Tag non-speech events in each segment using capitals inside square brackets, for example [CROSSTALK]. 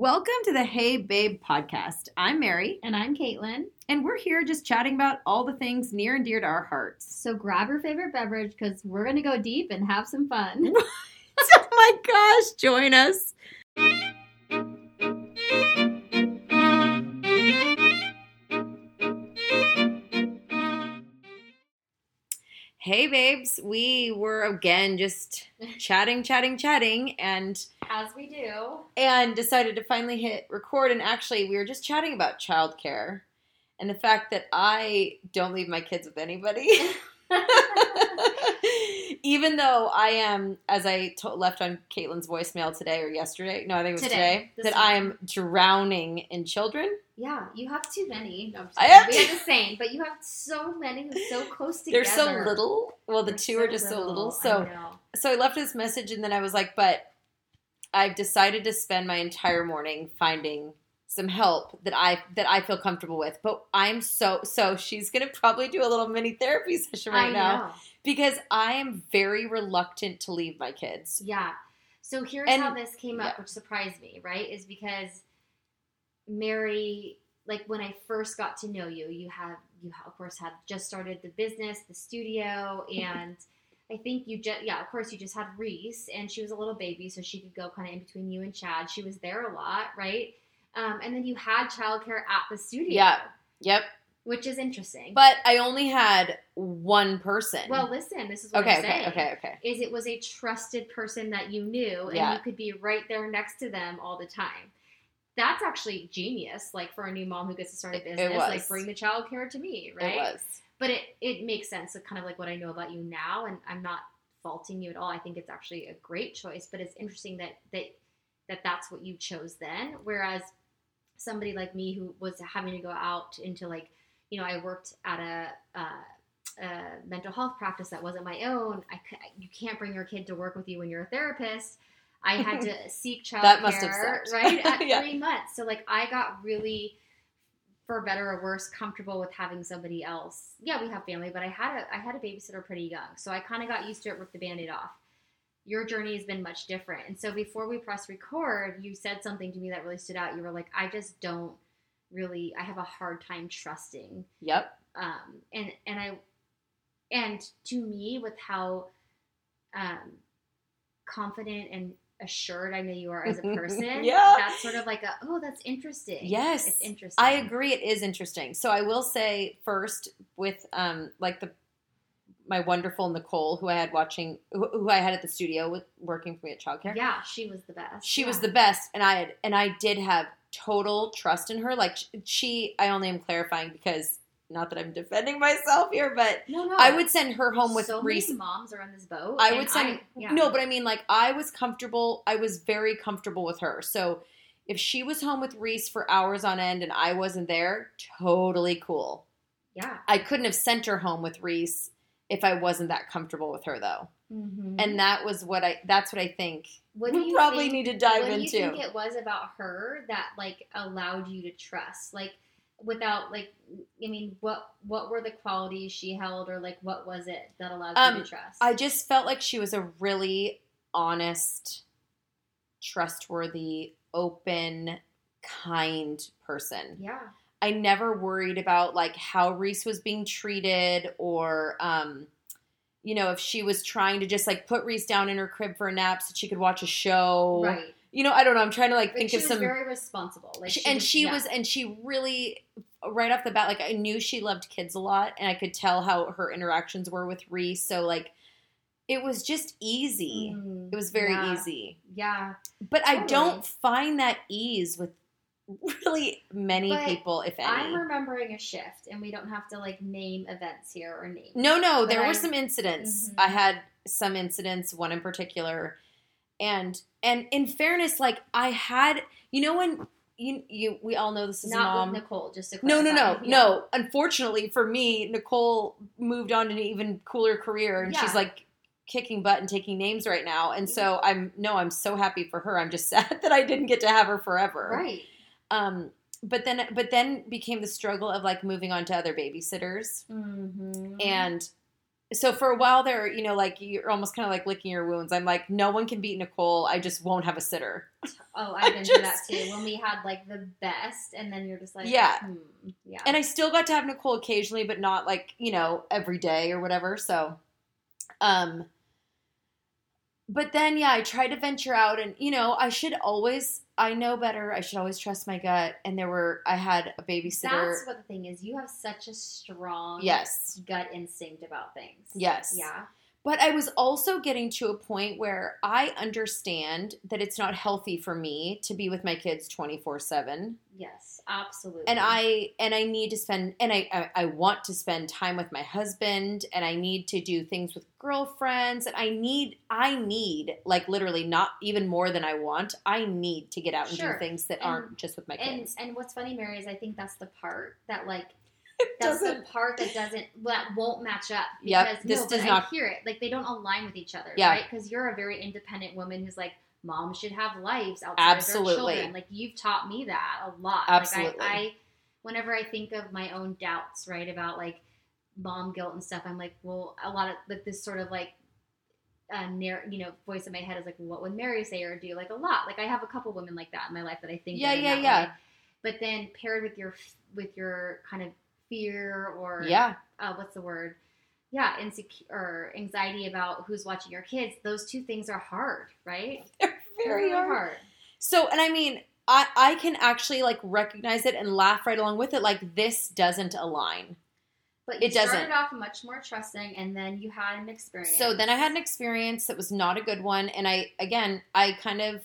Welcome to the Hey Babe podcast. I'm Mary, And I'm Caitlin. and we're here just chatting about all the things near and dear to our hearts. So grab your favorite beverage because we're going to go deep and have some fun. [LAUGHS] oh my gosh, join us. Hey babes, we were again just [LAUGHS] chatting, chatting, chatting, and As we do. and decided to finally hit record. And actually, we were just chatting about childcare and the fact that I don't leave my kids with anybody. [LAUGHS] [LAUGHS] Even though I am, as I left on Caitlin's voicemail today or yesterday, no, I think it was Today, today, that I am drowning in children. yeah, you have too many. No, I have we have [LAUGHS] the same, but you have so many so close together. [LAUGHS] They're so little. Well, the They're two are just so little. So, know. so I left this message, and then I was like, but I've decided to spend my entire morning finding some help that I that I feel comfortable with. But I'm so so she's gonna probably do a little mini therapy [LAUGHS] session right I now know. Because I am very reluctant to leave my kids. Yeah. So here's And- how this came up, yeah. which surprised me, right? Is because Mary, like when I first got to know you, you have you of course had just started the business, the studio, [LAUGHS] and I think you just yeah, of course you just had Reese, and she was a little baby, so she could go kind of in between you and Chad. She was there a lot, right? Um, and then you had childcare at the studio, Yeah. Yep. Which is interesting. But I only had one person. well, listen, this is what okay, I'm okay, saying. okay, okay. is it was a trusted person that you knew and Yeah. you could be right there next to them all the time. That's actually genius, like for a new mom who gets to start a business, was. like bring the child care to me, right? It was. But it, it makes sense of kind of like what I know about you now, and I'm not faulting you at all. I think it's actually a great choice, but it's interesting that that that that's what you chose then. Whereas somebody like me who was having to go out into like, you know, I worked at a, uh, a mental health practice that wasn't my own. I you can't bring your kid to work with you when you're a therapist. I had to [LAUGHS] seek childcare, That must have sucked. right? At [LAUGHS] Yeah. three months. So like I got really for better or worse, comfortable with having somebody else. Yeah, we have family, but I had a I had a babysitter pretty young, so I kind of got used to it. Ripped the band-aid off. Your journey has been much different, and so before we press record, you said something to me that really stood out. You were like, "I just don't really. I have a hard time trusting." Yep. Um, and and I and to me, with how um, confident and assured I know you are as a [LAUGHS] person, Yeah. that's sort of like a oh, that's interesting. Yes. it's interesting. I agree. It is interesting. So I will say first with um like the my wonderful Nicole who I had watching who, who I had at the studio with working for me at childcare. Yeah, she was the best. She was the best, and I had and I did have total trust in her. Like she, I only am clarifying because not that I'm defending myself here, but no, no. I would send her home with so Reese. many moms are on this boat. I would send yeah. no, but I mean like I was comfortable. I was very comfortable with her. So if she was home with Reese for hours on end and I wasn't there, totally cool. yeah, I couldn't have sent her home with Reese if I wasn't that comfortable with her though. Mm-hmm. And that was what I that's what I think what we you probably think, need to dive into. what do you think it was about her that like allowed you to trust, like without like, I mean, what what were the qualities she held, or like what was it that allowed you Um, to trust? I just felt like she was a really honest, trustworthy, open, kind person. yeah, I never worried about like how Reese was being treated or um you know, if she was trying to just like put Reese down in her crib for a nap so she could watch a show. right. You know, I don't know. I'm trying to like Like, think she of was some very responsible. Like, she, and was- she yeah. was and she really right off the bat like i knew she loved kids a lot and i could tell how her interactions were with reese so like it was just easy Mm, it was very yeah, easy Yeah, but i don't find that ease with really many But people if any I'm remembering a shift, and we don't have to like name events here or name. no no there but were some incidents Mhm. i had some incidents one in particular and and in fairness like i had you know when you you we all know this is Not mom with Nicole, just to No, no, no. Yeah. no. Unfortunately for me, Nicole moved on to an even cooler career, and she's like kicking butt and taking names right now. And so I'm no, I'm so happy for her. I'm just [LAUGHS] sad that I didn't get to have her forever. Right. Um, but then, but then became the struggle of like moving on to other babysitters, Mm-hmm. and so for a while there, you know, like you're almost kind of like licking your wounds. I'm like, no one can beat Nicole. I just won't have a sitter. [LAUGHS] Oh, I've been through that too. When we had like the best, and then you're just like, Yeah. hmm, yeah. And I still got to have Nicole occasionally, but not like, you know, every day or whatever. So, um, but then, yeah, I tried to venture out and, you know, I should always, I know better. I should always trust my gut. And there were, I had a babysitter. That's what the thing is. You have such a strong yes. gut instinct about things. Yes. Yeah. But I was also getting to a point where I understand that it's not healthy for me to be with my kids 24 7. Yes. Absolutely. and i and i need to spend and I, I i want to spend time with my husband and i need to do things with girlfriends and i need i need like literally not even more than i want i need to get out and Sure. do things that And- aren't just with my and kids and what's funny, Mary, is I think that's the part that like [LAUGHS] That's the doesn't- part that doesn't that won't match up. Because this no, does not- I hear it. Like they don't align with each other, Yeah. right? Because you're a very independent woman who's like, mom should have lives outside Absolutely. of their children. Like you've taught me that a lot. Absolutely. Like I, I whenever I think of my own doubts, right, about like mom guilt and stuff, I'm like, well, a lot of like this sort of like uh, narr- you know, voice in my head is like, what would Mary say or do? Like a lot. Like I have a couple women like that in my life that I think. Yeah, yeah, yeah. way. But then paired with your with your kind of fear or yeah uh, what's the word? Yeah, insecure or anxiety about who's watching your kids. Those two things are hard, right? they're [LAUGHS] They're very really hard so and i mean i i can actually like recognize it and laugh right along with it like this doesn't align But you It doesn't. started off much more trusting, and then you had an experience. So then I had an experience that was not a good one. And I, again, I kind of,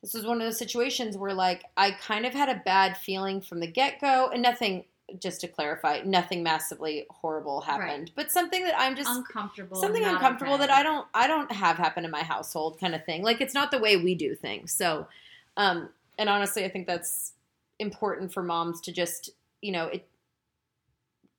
this was one of those situations where like I kind of had a bad feeling from the get go and nothing, just to clarify, nothing massively horrible happened, but something that I'm just, uncomfortable. something uncomfortable okay. that I don't, I don't have happen in my household kind of thing. Like it's not the way we do things. So, um, and honestly, I think that's important for moms to just, you know, it,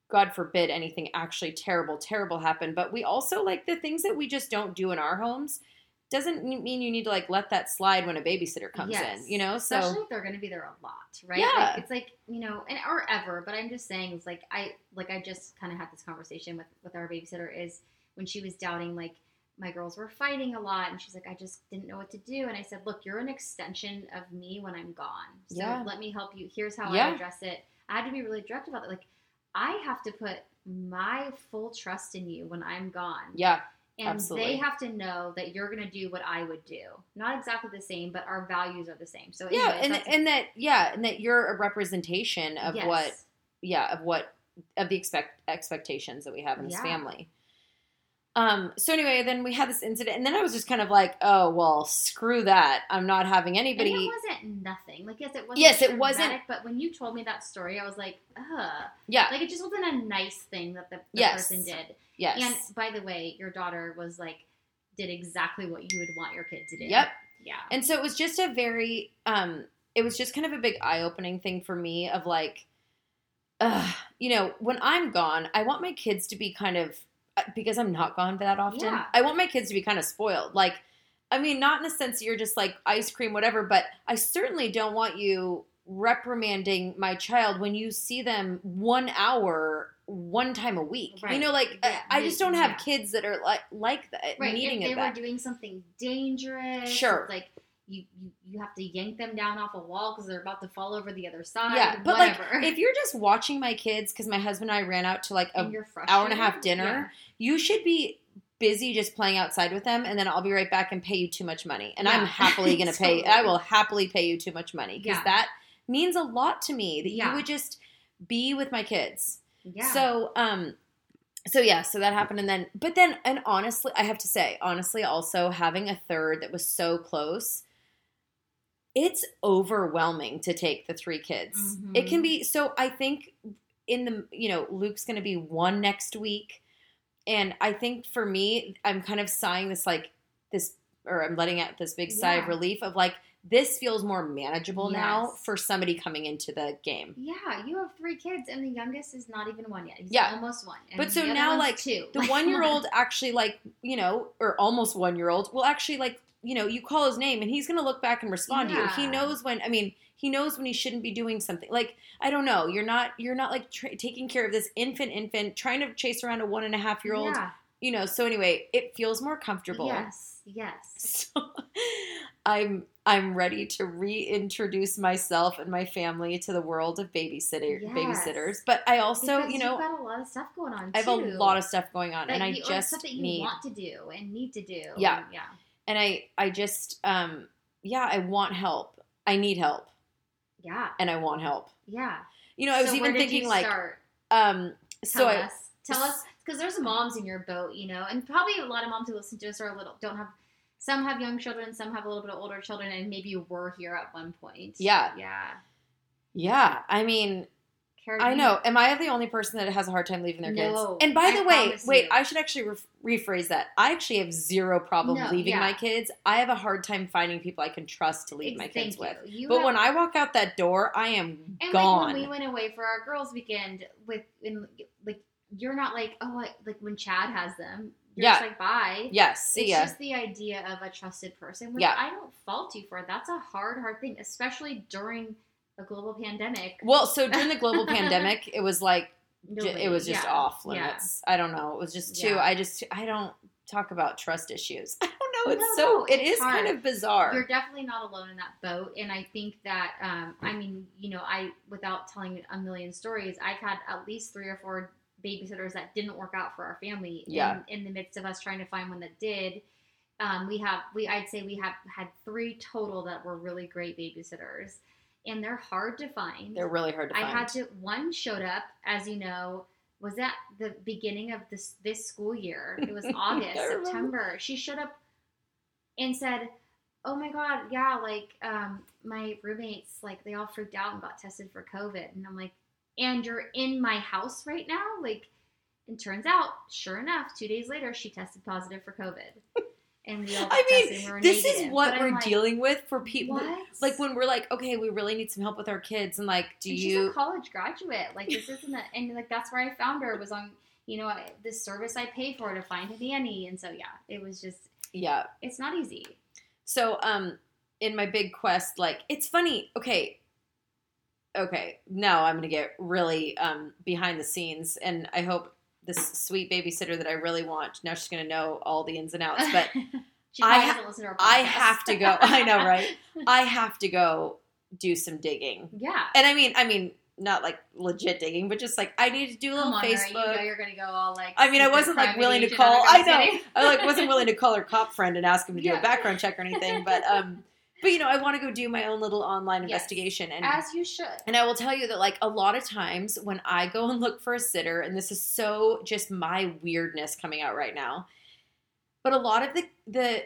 God forbid anything actually terrible, terrible happen. But we also like the things that we just don't do in our homes doesn't mean you need to like let that slide when a babysitter comes Yes. in, you know? So especially if they're going to be there a lot, right? Yeah. Like, it's like you know, and or ever. But I'm just saying, it's like I like I just kind of had this conversation with with our babysitter is when she was doubting like my girls were fighting a lot, and she's like, I just didn't know what to do, and I said, look, you're an extension of me when I'm gone, so Yeah. let me help you. Here's how Yeah. I address it. I had to be really direct about it. Like I have to put my full trust in you when I'm gone. yeah, And Absolutely. they have to know that you're going to do what I would do. Not exactly the same, but our values are the same. So yeah, and and that yeah, and that you're a representation of yes. what yeah of what of the expect expectations that we have in this Yeah. family. Um. So anyway, then we had this incident, and then I was just kind of like, oh well, screw that. I'm not having And anybody. it wasn't nothing. Like yes, it wasn't. Yes, it wasn't- But when you told me that story, I was like, ugh. yeah. Like it just wasn't a nice thing that the, the Yes. person did. yes. And by the way, your daughter was like did exactly what you would want your kid to do. Yep. Yeah. And so it was just a very, um, it was just kind of a big eye opening thing for me of like, uh, you know, when I'm gone, I want my kids to be kind of, Uh, because I'm not gone that often, Yeah. I want my kids to be kind of spoiled. Like, I mean, not in the sense that you're just like ice cream, whatever, but I certainly don't want you reprimanding my child when you see them one hour one time a week. You know, like uh, Yeah. I, I just don't have Yeah. kids that are like like that Right. needing if they were that. doing something dangerous, Sure. like you, you, you have to yank them down off a wall because they're about to fall over the other side. Yeah, but whatever. like if you're just watching my kids because my husband and I ran out to like a hour and a half dinner, you should be busy just playing outside with them, and then I'll be right back and pay you too much money, and I'm [LAUGHS] happily going to pay. Totally. I will happily pay you too much money because Yeah. that means a lot to me that Yeah. you would just be with my kids. Yeah. So, um, so yeah, so that happened, and then, but then, and honestly, I have to say, honestly, also having a third that was so close, it's overwhelming to take the three kids. Mhm. It can be so. I think in the you know Luke's going to be one next week, and I think for me, I'm kind of sighing this like this, or I'm letting out this big sigh of relief of like this feels more manageable now for somebody coming into the game. yeah, you have three kids, and the youngest is not even one yet. He's Yeah. almost one. And But so now, like, two. the [LAUGHS] one year old actually like you know or almost one year old will actually like you know you call his name and he's gonna look back and respond to you he knows when i mean he knows when he shouldn't be doing something like i don't know you're not you're not like tra- taking care of this infant infant trying to chase around a one and a half year old Yeah. you know. So anyway, it feels more comfortable. Yes, yes. [LAUGHS] So I'm I'm ready to reintroduce myself and my family to the world of babysitter Yes. babysitters. But I also, Because you know, you've got a lot of stuff going on. I have a lot of stuff going on, that and I you, or just stuff that you need want to do and need to do. Yeah. yeah, and I I just um yeah, I want help. I need help, yeah, and I want help. yeah. You know, I was So even thinking like start? um Tell so I, us, tell us, because there's moms in your boat, you know, and probably a lot of moms who listen to us are a little don't have. Some have young children, some have a little bit of older children, and maybe you were here at one point. Yeah. yeah. yeah, I mean, I know. Am I the only person that has a hard time leaving their kids? No, And by I the way, wait, you. I should actually re- rephrase that. I actually have zero problem No, leaving yeah. my kids. I have a hard time finding people I can trust to leave Ex- my kids with. you. But have- when I walk out that door, I am And gone. like when we went away for our girls' weekend with, in, like you're not like oh I, like when Chad has them. You're Yeah. just like bye. yes, It's just the idea of a trusted person, which Yeah. I don't fault you for. That's a hard, hard thing, especially during a global pandemic. well, so during the global [LAUGHS] pandemic, it was like Nobody- it was just yeah, off yeah. limits. I don't know. It was just too. Yeah. I just I don't talk about trust issues. [LAUGHS] I don't know. It's No, so no, it it's is kind of bizarre. You're definitely not alone in that boat, and I think that um, I mean, you know, I without telling a million stories, I've had at least three or four babysitters that didn't work out for our family. Yeah. In, in the midst of us trying to find one that did, um, we have we I'd say we have had three total that were really great babysitters, and they're hard to find. They're really hard to find. I had to one showed up, as you know, was at the beginning of this this school year. It was [LAUGHS] August, September. She showed up and said, "Oh my god, yeah, like um my roommates like they all freaked out and got tested for COVID." And I'm like, "And you're in my house right now?" Like and turns out, sure enough, 2 days later she tested positive for COVID. [LAUGHS] And we all I mean, we this is what But we're like, dealing with for people. Like when we're like, okay, we really need some help with our kids, and like, do and you? she's a college graduate. Like this [LAUGHS] isn't a, and like that's where I found her was on you know this service I pay for to find a nanny, and so yeah, it was just yeah. it's not easy. So, um, in my big quest, like, it's funny. Okay, okay. Now I'm gonna get really um behind the scenes, and I hope this sweet babysitter that I really want. Now she's gonna know all the ins and outs, [LAUGHS] but I ha- doesn't listen to our I have to go. I know, right? [LAUGHS] I have to go do some digging, yeah. and I mean, I mean, not like legit digging, but just like I need to do a little on, Facebook. you know you're gonna go all like. I mean, I wasn't like willing to call. I know. I like wasn't [LAUGHS] willing to call her cop friend and ask him to do Yeah. a background check or anything. But um, but you know, I want to go do my own little online Yes. investigation, and As you should. and I will tell you that like a lot of times when I go and look for a sitter, and this is so just my weirdness coming out right now, but a lot of the the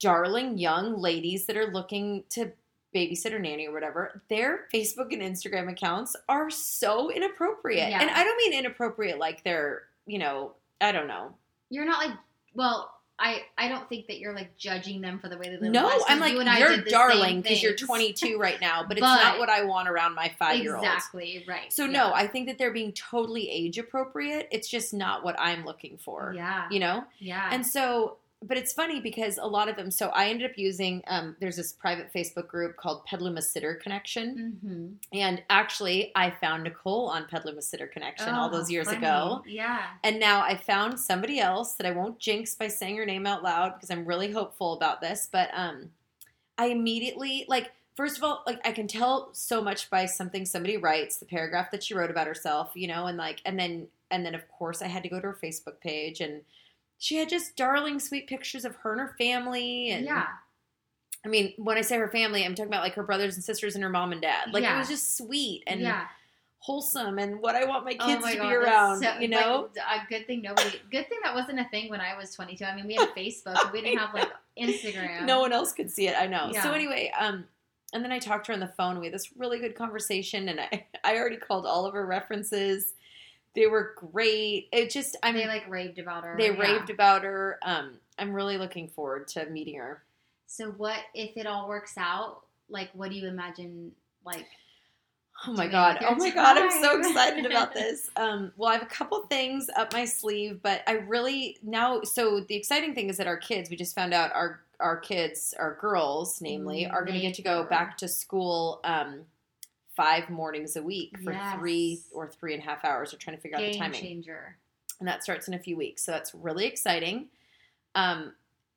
darling young ladies that are looking to babysit or nanny or whatever, their Facebook and Instagram accounts are so inappropriate. Yeah. And I don't mean inappropriate like they're, you know, I don't know. You're not like well. I, I don't think that you're like judging them for the way they live. No, their lives, 'cause I'm like, you and I you're did darling because you're 22 [LAUGHS] right now, but it's But- not what I want around my five year old. Exactly right. So yeah. no, I think that they're being totally age appropriate. It's just not what I'm looking for. Yeah. You know? Yeah. And so but it's funny because a lot of them so I ended up using um, there's this private Facebook group called Petaluma Sitter Connection. mm-hmm. And actually I found Nicole on Petaluma Sitter Connection all those years ago. Yeah. And now I found somebody else that I won't jinx by saying her name out loud because I'm really hopeful about this. But um, I immediately like first of all like I can tell so much by something somebody writes, the paragraph that she wrote about herself, you know, and like and then and then of course I had to go to her Facebook page and she had just darling sweet pictures of her and her family and yeah. I mean when I say her family I'm talking about like her brothers and sisters and her mom and dad. Like it was just sweet and yeah. wholesome and what I want my Oh kids my to God, be around, so- you like, know? a good thing nobody. Good thing that wasn't a thing when I was 22. I mean, we had [LAUGHS] Facebook, we didn't have like Instagram. no one else could see it. I know. So anyway, um, and then I talked to her on the phone. We had this really good conversation, and I [LAUGHS] I already called all of her references. They were great. It just I mean they like raved about her. they yeah. raved about her. Um, I'm really looking forward to meeting her. So what if it all works out? Like, what do you imagine? Like, Oh my god! Oh my god! I'm so excited about [LAUGHS] this. Um, well, I have a couple things up my sleeve, but I really now. So the exciting thing is that our kids. We just found out our our kids, our girls, namely, are going to get to go back to school um, five mornings a week for Yes. three or three and a half hours. We're trying to figure out the game timing. changer. and that starts in a few weeks. So that's really exciting. Um,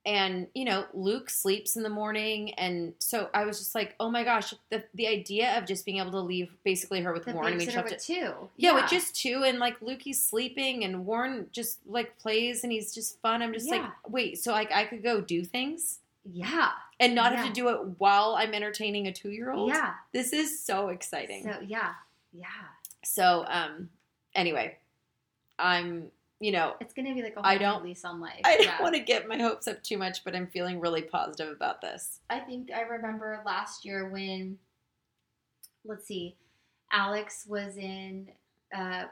and you know, Luke sleeps in the morning, and so I was just like, oh my gosh, the the idea of just being able to leave basically her with The Warren. I mean, with to- two. yeah, with just two, and like Lukey's sleeping, and Warren just like plays, and he's just fun. I'm just like, wait, so like I could go do things yeah, and not have to do it while I'm entertaining a two year old. yeah. this is so exciting. So yeah, yeah. So, um, anyway, I'm, you know, It's gonna be like a whole I don't- lease on life. [LAUGHS] I don't yeah. want to get my hopes up too much, but I'm feeling really positive about this. I think I remember last year when, let's see, Alex was in uh,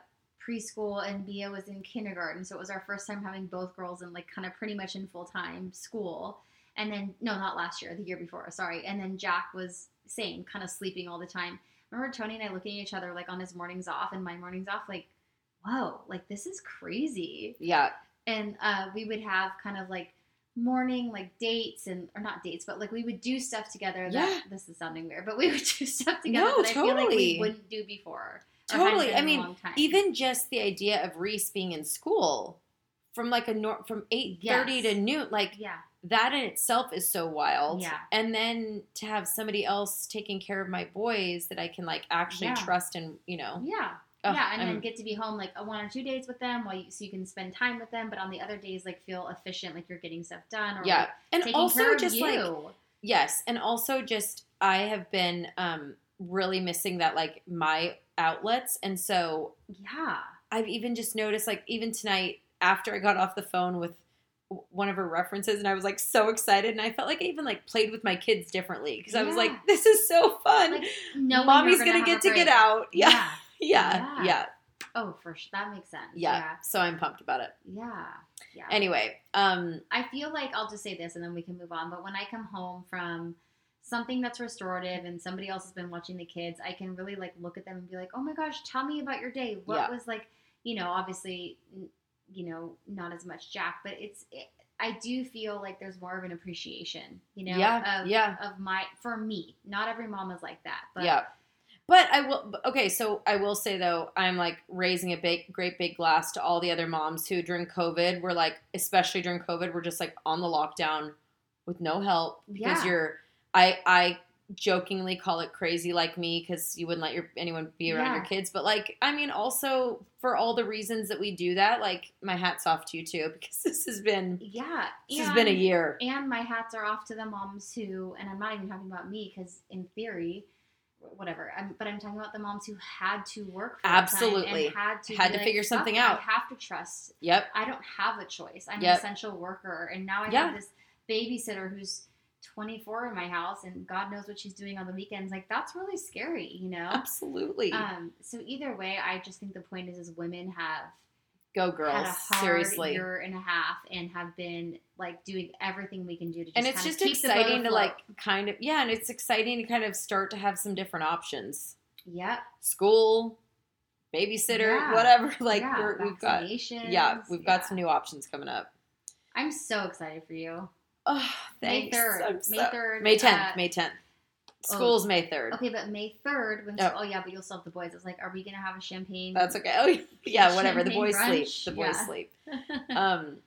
preschool and Bia was in kindergarten. So it was our first time having both girls in like kind of pretty much in full time school. And then, no, not last year, the year before, sorry. And then Jack was same, kind of sleeping all the time. Remember Tony and I looking at each other like on his mornings off and my mornings off, like, whoa, like this is crazy Yeah, and uh, we would have kind of like morning like dates and or not dates but like we would do stuff together that Yeah. this is sounding weird but we would [LAUGHS] do stuff together No, that i feel like we totally. wouldn't do before totally. I mean, even just the idea of Reese being in school from like a nor- from eight thirty Yes. to noon, like yeah that in itself is so wild. Yeah. And then to have somebody else taking care of my boys that I can like actually Yeah. trust and you know. yeah yeah and I'm- then get to be home like a one or two days with them while you so you can spend time with them but on the other days like feel efficient like you're getting stuff done or yeah. like, And also just like Yes, and also just I have been um really missing that like my outlets and so yeah I've even just noticed like even tonight after I got off the phone with one of her references and I was like so excited and I felt like I even like played with my kids differently because I was like this is so fun. like knowing Mommy's you're gonna, get to get out. [LAUGHS] Yeah. Yeah. Yeah. Yeah. oh for sure that makes sense Yeah. yeah So I'm pumped about it. yeah yeah Anyway, um I feel like I'll just say this and then we can move on. But when I come home from something that's restorative and somebody else has been watching the kids, I can really like look at them and be like, "Oh my gosh, tell me about your day. What Yeah. was like, you know, obviously, you know, not as much Jack, but it's it, I do feel like there's more of an appreciation, you know, Yeah, of, yeah. of my for me. Not every mom is like that, but yeah. But I will okay, so I will say though, I'm like raising a big great big glass to all the other moms who during COVID were like especially during COVID were just like on the lockdown with no help because Yeah. you're I I jokingly call it crazy like me because you wouldn't let your anyone be around Yeah. your kids but like i mean also for all the reasons that we do that like my hat's off to you too [LAUGHS] because this has been yeah, this has been a year And my hats are off to the moms who, and I'm not even talking about me because in theory, whatever. I'm, but I'm talking about the moms who had to work. Absolutely. and had to Had to like, figure something out." I have to trust. yep I don't have a choice. I'm Yep. an essential worker, and now I Yeah. have this babysitter who's 24 in my house, and God knows what she's doing on the weekends. Like that's really scary, you know. absolutely Um, so either way, I just think the point is, is women have go girls seriously year and a half and have been like doing everything we can do to just and it's kind of just exciting to like kind of yeah and it's exciting to kind of start to have some different options yep school babysitter Yeah. whatever [LAUGHS] like yeah, we're, we've got yeah we've got Yeah. some new options coming up I'm so excited for you. Oh thanks May 3rd. I'm May so- 3rd. may 10th uh, may 10th oh. school's may 3rd Okay, but May 3rd, when Oh. oh yeah, but you'll still have the boys. It's like, are we gonna have a champagne? that's okay oh [LAUGHS] yeah whatever the boys sleep the boys Yeah. sleep [LAUGHS] um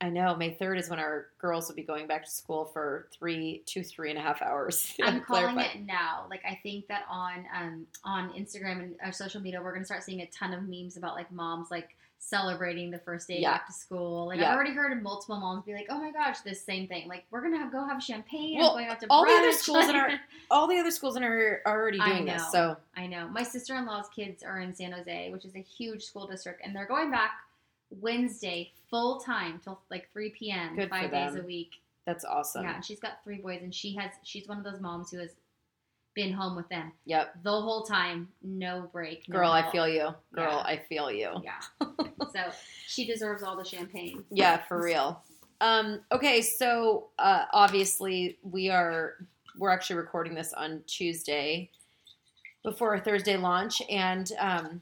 I know May 3rd is when our girls will be going back to school for three, two, three and a half hours. [LAUGHS] I'm calling it now. Like I think that on um on Instagram and our social media, we're gonna start seeing a ton of memes about like moms like celebrating the first day Yeah. back to school. Like Yeah. I've already heard multiple moms be like, "Oh my gosh, this same thing. Like we're gonna have, go have champagne. Well, going out to all the other schools in our [LAUGHS] all the other schools in our are already doing this. So I know. My sister in law's kids are in San Jose, which is a huge school district, and they're going back Wednesday full time till like 3 p.m. Good five days a week. that's awesome. Yeah, and she's got three boys, and she has she's one of those moms who has been home with them Yep. the whole time, no break. no Girl, I feel you. Girl, Yeah. I feel you. Yeah. [LAUGHS] so she deserves all the champagne. Yeah, for real. Um, okay, so uh, obviously we are we're actually recording this on Tuesday before our Thursday launch, and um,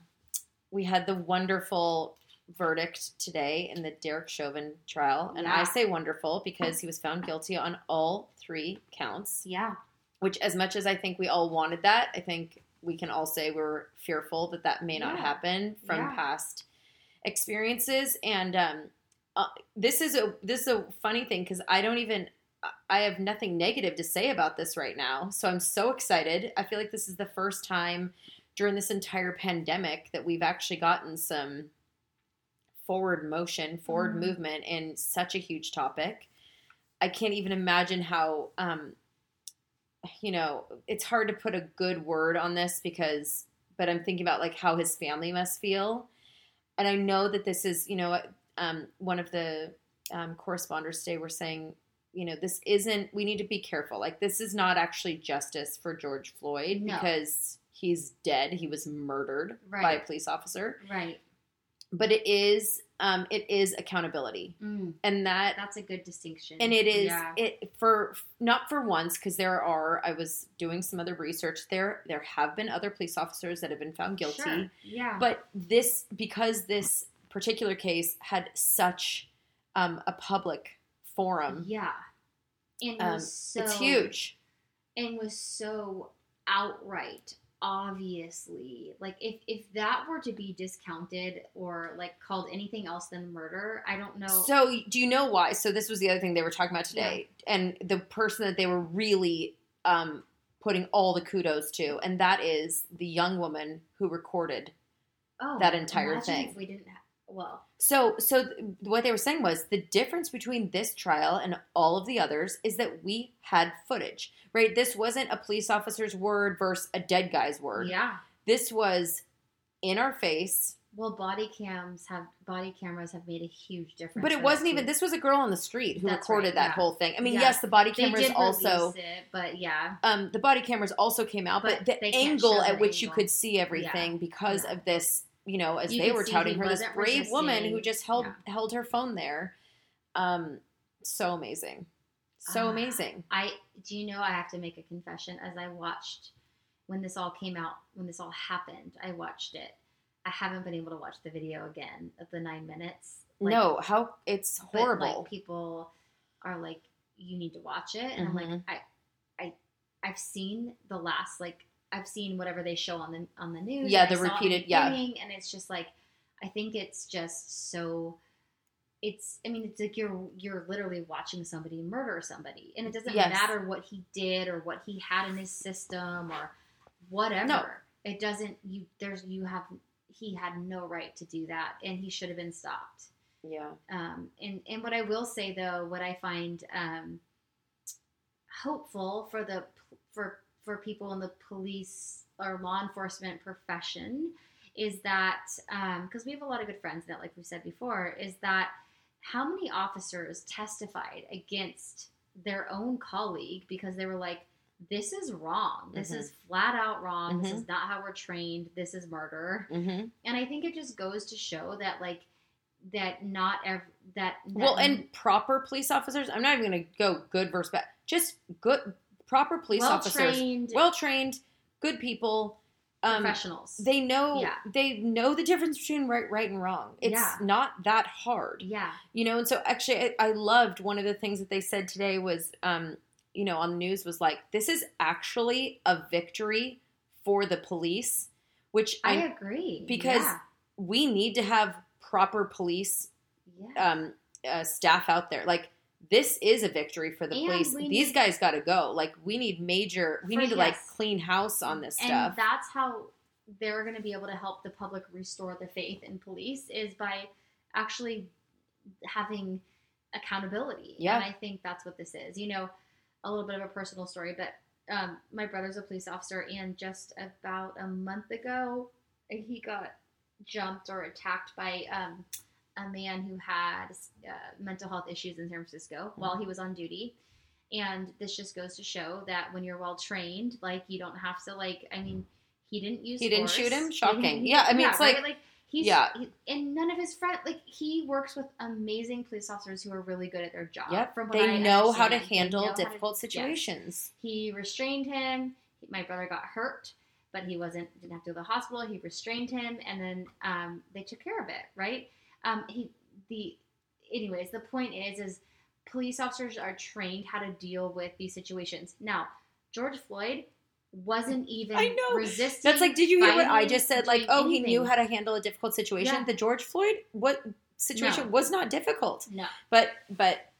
we had the wonderful verdict today in the Derek Chauvin trial, and I say wonderful because he was found guilty on all three counts. Yeah. Which, as much as I think we all wanted that, I think we can all say we're fearful that that may not Yeah. happen from Yeah. past experiences and um uh, this is a this is a funny thing because I don't even I have nothing negative to say about this right now. So I'm so excited. I feel like this is the first time during this entire pandemic that we've actually gotten some forward motion, forward Mhm. movement in such a huge topic. I can't even imagine how um you know, it's hard to put a good word on this because but I'm thinking about like how his family must feel. And I know that this is, you know, um, one of the um, corresponders today were saying, you know, this isn't, we need to be careful. Like, this is not actually justice for George Floyd No. because he's dead. He was murdered by a police officer. Right. But it is, um, it is accountability. Mm, And that that's a good distinction. and it is Yeah. it for not for once because there are i was doing some other research there there have been other police officers that have been found guilty Sure. Yeah. but this because this particular case had such um, a public forum yeah. And um, was so it's huge and was so outright obviously like if if that were to be discounted or like called anything else than murder i don't know. So do you know why? So this was the other thing they were talking about today and the person that they were really um, putting all the kudos to and that is the young woman who recorded oh, that entire thing. we didn't have well So, so th- what they were saying was the difference between this trial and all of the others is that we had footage, right? This wasn't a police officer's word versus a dead guy's word. yeah This was in our face, well body cams have body cameras have made a huge difference but it wasn't even. This was a girl on the street who That's recorded right, that yeah. whole thing. I mean, Yeah. yes, the body they cameras did also. it, but yeah Um, the body cameras also came out, but, But the angle at which you could see everything because Yeah. of this, you know, as You they were touting her, this brave woman who just held Yeah. held her phone there. Um, so amazing, so Ah. amazing. I do you know I have to make a confession as I watched when this all came out when this all happened I watched it I haven't been able to watch the video again of the nine minutes Like, no, how it's but, horrible. like people are like you need to watch it and I'm like Mhm. I I I've seen the last like I've seen whatever they show on the on the news Yeah, the repeated- yeah. and it's just like I think it's just so it's I mean it's like you're you're literally watching somebody murder somebody and it doesn't Yes. matter what he did or what he had in his system or whatever No. it doesn't you there's you have he had no right to do that and he should have been stopped yeah, um, and and what I will say though, what I find um, hopeful for the for for people in the police or law enforcement profession is that because we have a lot of good friends that, like we said before, is that how many officers testified against their own colleague because they were like, "This is wrong. This Mhm. is flat out wrong. This is not how we're trained. This is murder." hmm and I think it just goes to show that like that not ev- that, that well, and proper police officers. I'm not even to go good versus bad. Just good, proper police well officers, trained well trained, good people. Um, professionals. they know Yeah. they know the difference between right, right and wrong. It's Yeah. not that hard. yeah, you know and so actually I, I loved one of the things that they said today was um you know on the news was like this is actually a victory for the police which I, I, agree because yeah. we need to have proper police um uh, staff out there like this is a victory for the And police these need- guys got to go like we need major we need to like clean house on this and stuff that's how they're going to be able to help the public restore the faith in police is by actually having accountability. Yeah. And I think that's what this is. You know, a little bit of a personal story, but um, my brother's a police officer, and just about a month ago, he got jumped or attacked by um, a man who had uh, mental health issues in San Francisco while he was on duty. And this just goes to show that when you're well trained, like you don't have to like. I mean, he didn't use. He didn't force. shoot him? Shocking. Yeah, I mean, it's like- like he's Yeah. he- and none of his friends like he works with amazing police officers who are really good at their job. yep From what they I know how to handle know how to- difficult yes. situations He restrained him. My brother got hurt, but he wasn't didn't have to go to the hospital. He restrained him, and then um, they took care of it. Right? Um, he the anyways. The point is is police officers are trained how to deal with these situations. Now, George Floyd wasn't even I know. resisting. That's like, did you hear what I just said? Like, oh, he knew how to handle a difficult situation. Yeah. The George Floyd what situation No. was not difficult, No, but but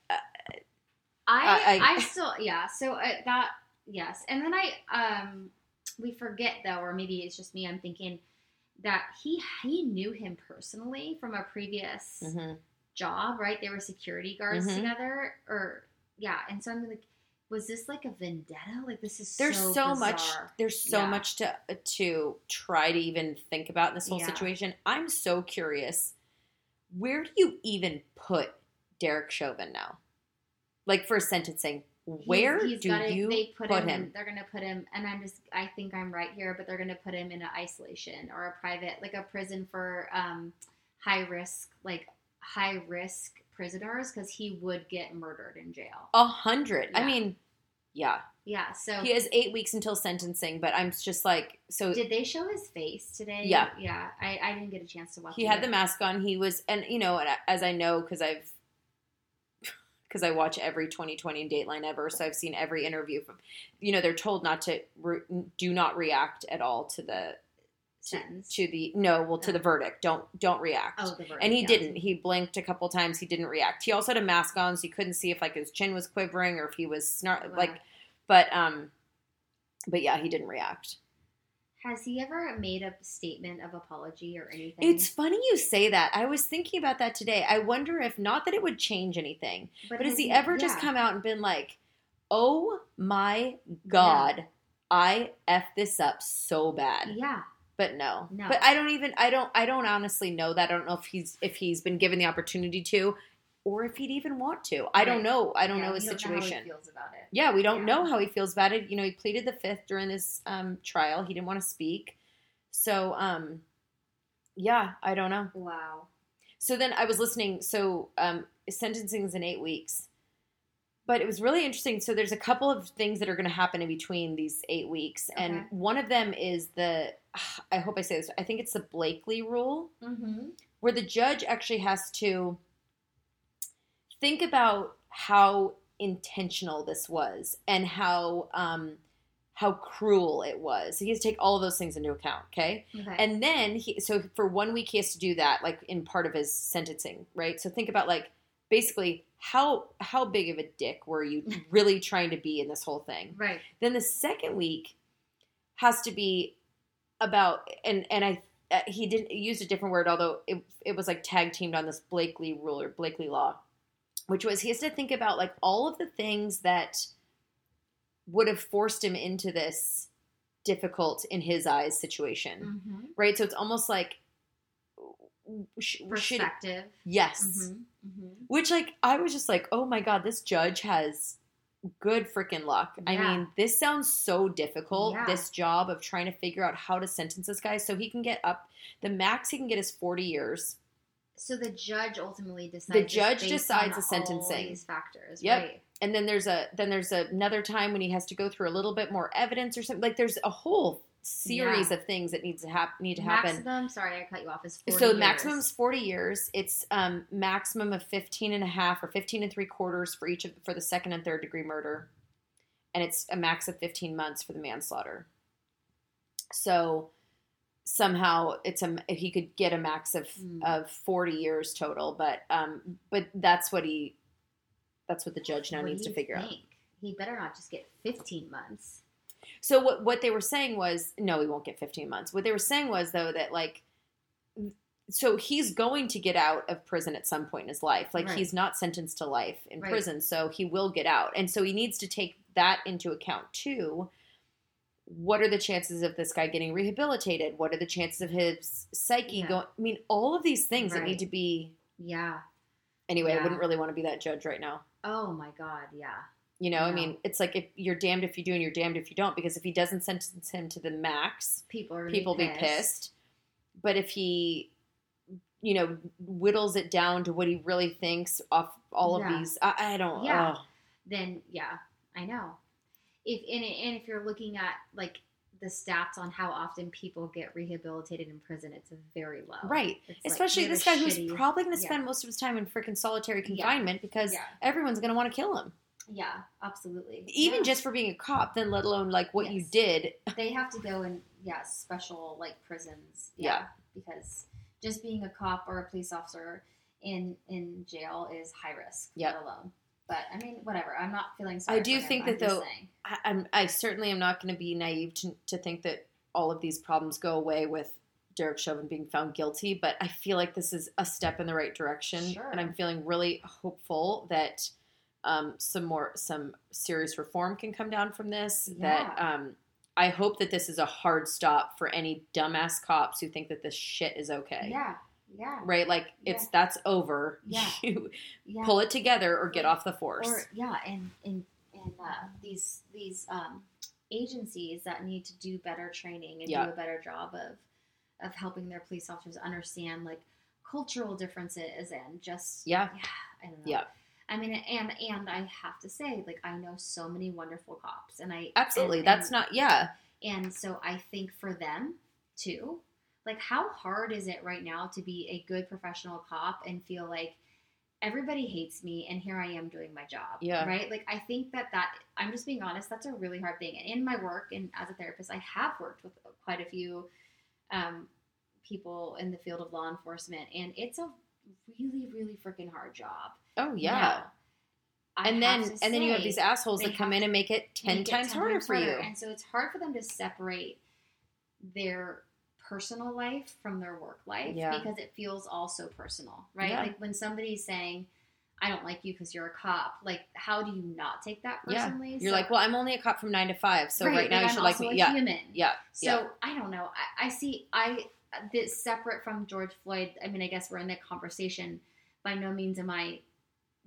I, I- I, still, yeah. So uh, that, yes, and then I, um, we forget though, or maybe it's just me. I'm thinking that he he knew him personally from a previous mhm. job, right? They were security guards Mhm. together, or yeah. And so I'm like, was this like a vendetta? Like this is there's so, so, much there's so Yeah. much to to try to even think about in this whole Yeah. situation. I'm so curious. Where do you even put Derek Chauvin now? Like for sentencing, where he's do gotta- you they put, put him, him? They're gonna put him, and I'm just, I think I'm right here, but they're gonna put him in an isolation or a private, like a prison for um, high risk, like high risk prisoners, because he would get murdered in jail. A hundred. I mean, yeah. Yeah. So He has eight weeks until sentencing, but I'm just like, so did they show his face today? Yeah. Yeah. I, I didn't get a chance to watch. he had the mask on. He was, and you know, as I know, because I've, because I watch every 2020 Dateline ever, so I've seen every interview from, you know, they're told not to, re, do not react at all to the, to, to the, no, well, to No. the verdict. Don't, don't react. oh, the verdict, and he yeah. didn't. He blinked a couple times. He didn't react. He also had a mask on, so you couldn't see if like his chin was quivering or if he was snar- Wow. like, but um, but yeah, he didn't react. Has he ever made a statement of apology or anything? It's funny you say that. I was thinking about that today. I wonder if not that it would change anything, but, has he ever just come out and been like, "Oh my god, I f this up so bad." Yeah. But no. No. But I don't even I don't I don't honestly know that. I don't know if he's if he's been given the opportunity to or if he'd even want to. I don't know. I don't Yeah, know we his don't know how he situation. feels about it. yeah, we don't Yeah. know how he feels about it. You know, he pleaded the fifth during this um, trial. He didn't want to speak. So, um, yeah, I don't know. Wow. So then I was listening. So um, sentencing is in eight weeks, but it was really interesting. So there's a couple of things that are going to happen in between these eight weeks, and one of them is the. [SIGHS] I hope I say this. I think it's the Blakely rule, Mm-hmm. where the judge actually has to think about how intentional this was and how um, how cruel it was. He has to take all of those things into account. Okay. Okay. And then he, so for one week he has to do that, like in part of his sentencing, right? So think about like basically how how big of a dick were you [LAUGHS] really trying to be in this whole thing? right. Then the second week has to be about and and I uh, he didn't use a different word, although it it was like tag teamed on this Blakely rule or Blakely law, which was he has to think about like all of the things that would have forced him into this difficult in his eyes situation Mm-hmm. right? So it's almost like sh- should Perspective. yes, Mm-hmm. Mm-hmm. which like I was just like, oh my god, this judge has good freaking luck. I mean, this sounds so difficult. Yeah. This job of trying to figure out how to sentence this guy so he can get up the max he can get is forty years. So the judge ultimately decides. The judge decides the sentencing. these factors. Yep. Right. And then there's a then there's another time when he has to go through a little bit more evidence or something. Like there's a whole series Yeah. of things that needs to happen need to happen. Maximum. Sorry, I cut you off. Is 40 so years. maximum is 40 years it's um, maximum of 15 and a half or 15 and three quarters for each of for the second and third degree murder and it's a max of 15 months for the manslaughter so somehow it's a he could get a max of Hmm. of 40 years total but um but that's what he that's what the judge now What needs to figure out? He better not just get 15 months. So what what they were saying was no, he won't get 15 months. What they were saying was though that like so he's going to get out of prison at some point in his life. Like Right. he's not sentenced to life in Right. prison, so he will get out. And so he needs to take that into account too. What are the chances of this guy getting rehabilitated? What are the chances of his psyche Yeah. going? I mean, all of these things that need to be. Yeah. Anyway, I wouldn't really want to be that judge right now. Oh my God. Yeah. You know, I mean, it's like if you're damned if you do and you're damned if you don't, because if he doesn't sentence him to the max, People are. people be pissed. But if he, you know, whittles it down to what he really thinks off all of these, I, I don't. Yeah. oh. Then yeah, I know. If and, and if you're looking at like the stats on how often people get rehabilitated in prison, it's very low. Right. It's Especially they're this guy who's probably going to yeah. spend most of his time in freaking solitary confinement because Yeah. everyone's going to want to kill him. Yeah, absolutely. even Yeah. just for being a cop. Then let alone like what you did. [LAUGHS] they have to go in yeah special like prisons Yeah. because just being a cop or a police officer in in jail is high risk Yep. let alone but i mean whatever i'm not feeling sorry I do for him, think I'm that, though. I, I'm I certainly am not going to be naive to, to think that all of these problems go away with Derek Chauvin being found guilty, but I feel like this is a step in the right direction, Sure. and I'm feeling really hopeful that um, some more some serious reform can come down from this. That um, I hope that this is a hard stop for any dumbass cops who think that this shit is okay. yeah yeah Right, like it's that's over. Yeah. [LAUGHS] You yeah pull it together or get off the force. or yeah and and and uh, these these um, agencies that need to do better training and Yeah. do a better job of of helping their police officers understand like cultural differences and just Yeah. I don't know. Yeah. I mean, and and I have to say, like, I know so many wonderful cops, and I Absolutely, and- that's and- not yeah. and so I think for them too, like how hard is it right now to be a good professional cop and feel like everybody hates me and here I am doing my job. Yeah. Right? Like I think that that I'm just being honest, that's a really hard thing. And in my work and as a therapist, I have worked with quite a few um, people in the field of law enforcement and it's a really, really freaking hard job. Oh yeah. Now, and then and then you have these assholes that come in and make it ten make it times 10 harder times for you. And so it's hard for them to separate their personal life from their work life Yeah. because it feels all so personal, right? Yeah. Like when somebody's saying, I don't like you because you're a cop, like how do you not take that Yeah. personally? You're So- like, well, I'm only a cop from nine to five, so right, now you should like me. Yeah, human. yeah, So yeah. I don't know. I, I see. I this separate from George Floyd. I mean, I guess we're in the conversation. By no means am I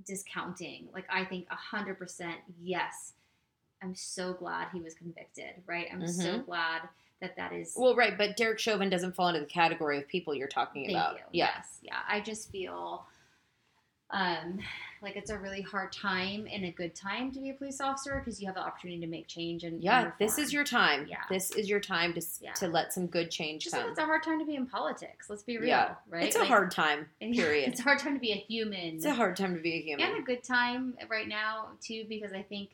discounting. Like I think a hundred percent yes. I'm so glad he was convicted. Right. I'm so mm-hmm. glad that that is. Well, right, but Derek Chauvin doesn't fall into the category of people you're talking about. you. Yeah, Yes. Yeah. I just feel um like it's a really hard time and a good time to be a police officer because you have the opportunity to make change and yeah. and This is your time. Yeah. This is your time to Yeah. to let some good change just come. it's a hard time to be in politics. Let's be real, Yeah. right? It's a hard time. [LAUGHS] Period. It's a hard time to be a human. It's a hard time to be a human. and a good time right now too, because I think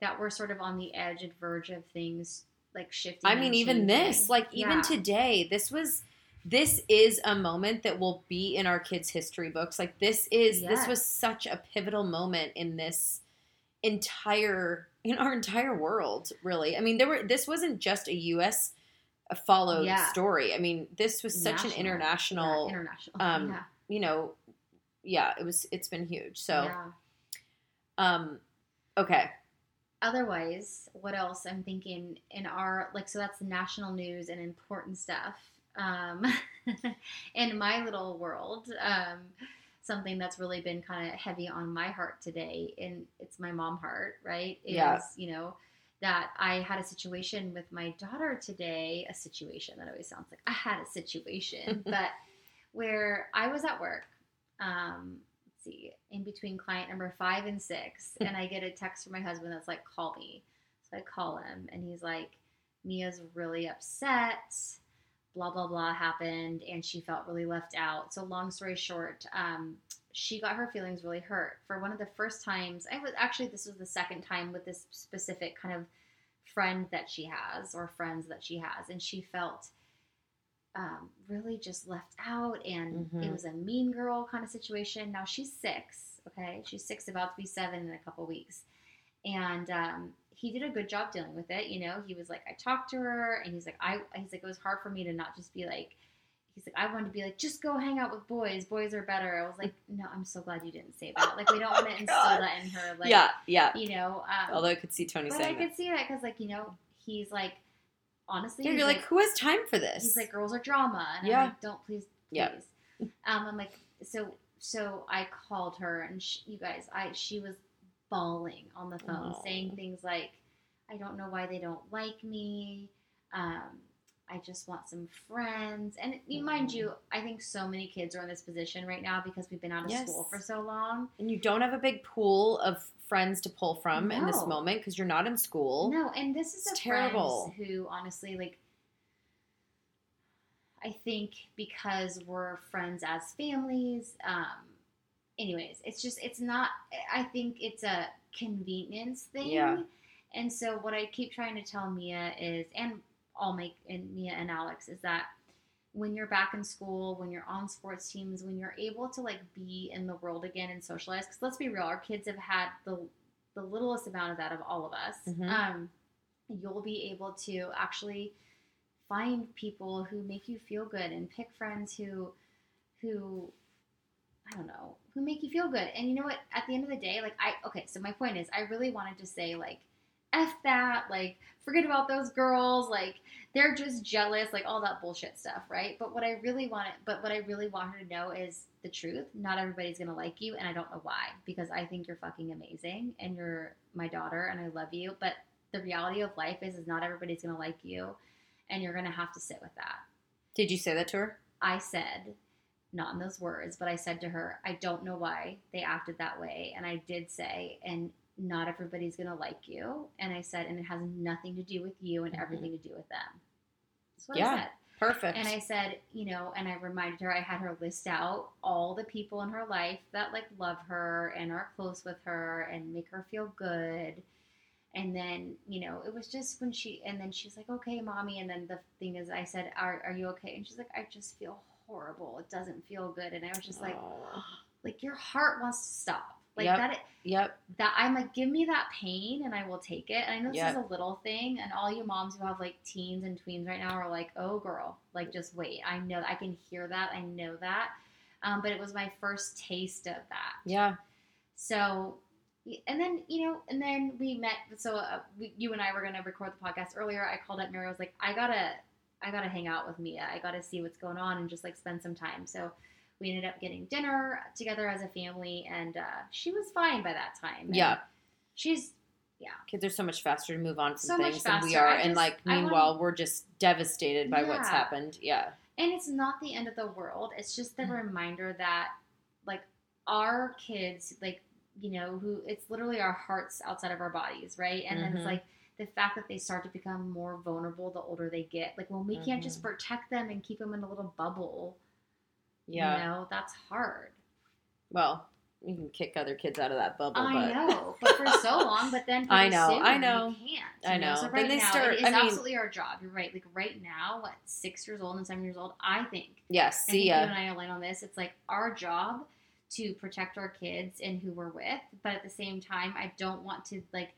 that we're sort of on the edge and verge of things like shifting. I mean, even this, like even Yeah. today, this was this is a moment that will be in our kids' history books. Like this is this was such a pivotal moment in this entire in our entire world, really. I mean, there were this wasn't just a US followed Yeah. story. I mean, this was such an international Yeah, international. [LAUGHS] um, yeah. you know, yeah, it was it's been huge. So, um okay. Otherwise, what else? I'm thinking in our like so that's national news and important stuff. Um, [LAUGHS] in my little world, um, something that's really been kind of heavy on my heart today, and it's my mom heart, right? Is Yeah. you know that I had a situation with my daughter today. A situation that always sounds like I had a situation, [LAUGHS] but where I was at work. Um, see, in between client number five and six, [LAUGHS] and I get a text from my husband that's like, "Call me." So I call him, and he's like, "Mia's really upset." Blah blah blah happened, and she felt really left out. So long story short, um, she got her feelings really hurt for one of the first times. I was actually this was the second time with this specific kind of friend that she has or friends that she has, and she felt um, really just left out, and it Mhm. was a mean girl kind of situation. Now she's six, okay, she's six, about to be seven in a couple weeks, and um, he did a good job dealing with it. You know, he was like, I talked to her, and he's like, I, he's like, it was hard for me to not just be like. He's like, I wanted to be like, just go hang out with boys. Boys are better. I was like, no, I'm so glad you didn't say that. Like, we don't [LAUGHS] want to instill that in her. Like, yeah, yeah. you know. Um, Although I could see Tony but saying I that. could see that because, like, you know, he's like, honestly, Yeah, you're like, who has time for this? he's like, girls are drama, and Yeah. I'm like, don't please, Yeah. please. Um, I'm like, so, so I called her, and she, you guys, I, she was bawling on the phone, Oh. saying things like, I don't know why they don't like me. Um, I just want some friends. And you mind you, I think so many kids are in this position right now because we've been out of Yes. school for so long. and you don't have a big pool of friends to pull from in this moment because you're not in school. No, and this is terrible. who honestly like I think because we're friends as families, um, anyways, it's just it's not. I think it's a convenience thing. Yeah. And so what I keep trying to tell Mia is, and I'll make and Mia and Alex is that when you're back in school, when you're on sports teams, when you're able to like be in the world again and socialize, because let's be real, our kids have had the the littlest amount of that of all of us. Mhm. Um, you'll be able to actually find people who make you feel good and pick friends who who I don't know, who make you feel good. And you know what? At the end of the day, like I okay, so my point is I really wanted to say like F that, like forget about those girls, like they're just jealous, like all that bullshit stuff, right? But what I really wanted but what I really want her to know is the truth. Not everybody's gonna like you, and I don't know why. Because I think you're fucking amazing and you're my daughter and I love you. But the reality of life is is not everybody's gonna like you and you're gonna have to sit with that. Did you say that to her? I said, not in those words, but I said to her, I don't know why they acted that way. And I did say, and not everybody's going to like you. And I said, and it has nothing to do with you and Mhm. everything to do with them. That's what Yeah. I said. Perfect. And I said, you know, and I reminded her, I had her list out all the people in her life that like love her and are close with her and make her feel good. And then, you know, it was just when she, and then she's like, okay, mommy. And then the thing is, I said, are, are you okay? And she's like, I just feel horrible. It doesn't feel good. And I was just like, Oh. [GASPS] like your heart wants to stop. Like Yep. that, Yep. that I'm like, give me that pain and I will take it. And I know this Yep. is a little thing, and all you moms who have like teens and tweens right now are like, oh girl, like just wait. I know I can hear that. I know that. Um, but it was my first taste of that. Yeah. So, and then you know, and then we met. So uh, we, you and I were gonna record the podcast earlier. I called up Mary. I was like, I gotta, I gotta hang out with Mia. I gotta see what's going on and just like spend some time. So we ended up getting dinner together as a family, and uh, she was fine by that time. And Yeah. she's yeah. Kids are so much faster to move on from So things than we are. I and like meanwhile we're just devastated by what's happened. Yeah. and it's not the end of the world. It's just the Mm. reminder that like our kids, like you know, who it's literally our hearts outside of our bodies, right? And then Mhm. it's like the fact that they start to become more vulnerable the older they get. Like when we can't just Mhm. protect them and keep them in a little bubble, Yeah. you know, that's hard. Well, you can kick other kids out of that bubble, I but know, but for so [LAUGHS] long, but then I know, I know. you can't. I you know. So Then right they now, start- it is I mean- absolutely our job. You're right. Like right now, what six years old and seven years old, I think yeah, I think see you and I align on this. It's like our job to protect our kids and who we're with, but at the same time, I don't want to like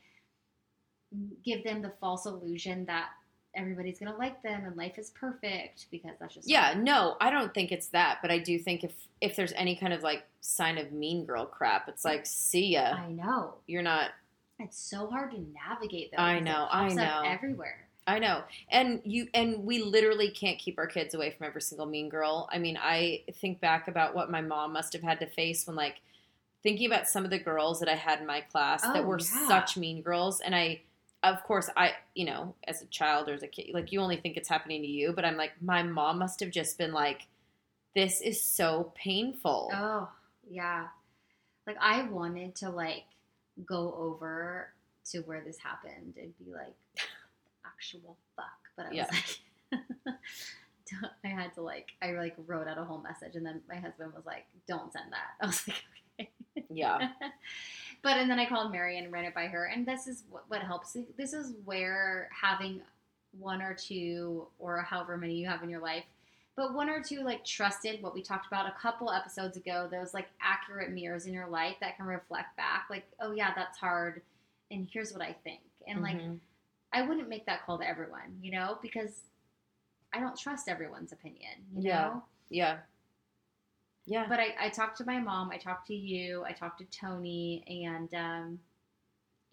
give them the false illusion that everybody's gonna like them and life is perfect because that's just Yeah, no, I don't think it's that, but I do think if if there's any kind of like sign of mean girl crap, it's like see ya. I know You're not it's so hard to navigate though. I know, I know. everywhere. I know. And you and we literally can't keep our kids away from every single mean girl. I mean, I think back about what my mom must have had to face when like thinking about some of the girls that I had in my class that Oh, were yeah. such mean girls and I of course I, you know, as a child or as a kid, like you only think it's happening to you, but I'm like my mom must have just been like this is so painful. Oh yeah, like I wanted to like go over to where this happened and be like actual fuck, but I was Yeah. like. [LAUGHS] I had to like I like wrote out a whole message and then my husband was like, "Don't send that." [LAUGHS] I was like, "Okay." Yeah. [LAUGHS] but and then I called Mary and ran it by her, and this is what, what helps. This is where having one or two or however many you have in your life, but one or two like trusted what we talked about a couple episodes ago. Those like accurate mirrors in your life that can reflect back, like, oh yeah, that's hard, and here's what I think, and like Mhm. I wouldn't make that call to everyone, you know, because I don't trust everyone's opinion, you Yeah. know. yeah. Yeah. But I, I talked to my mom, I talked to you, I talked to Tony, and um,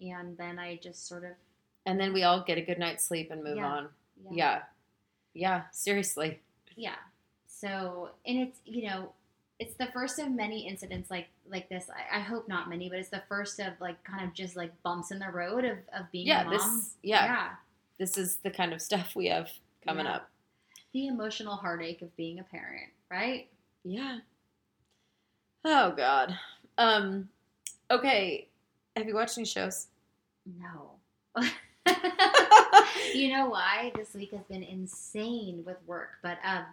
and then I just sort of and then we all get a good night's sleep and move Yeah. on. Yeah. Yeah, seriously. yeah. So and it's you know it's the first of many incidents like like this. I, I hope not many, but it's the first of like kind of just like bumps in the road of, of being Yeah, a mom. this yeah. yeah. This is the kind of stuff we have coming Yeah. up. The emotional heartache of being a parent, right? Yeah. Oh God. Um. Okay. Have you watched any shows? No. [LAUGHS] you know why? This week has been insane with work, but um,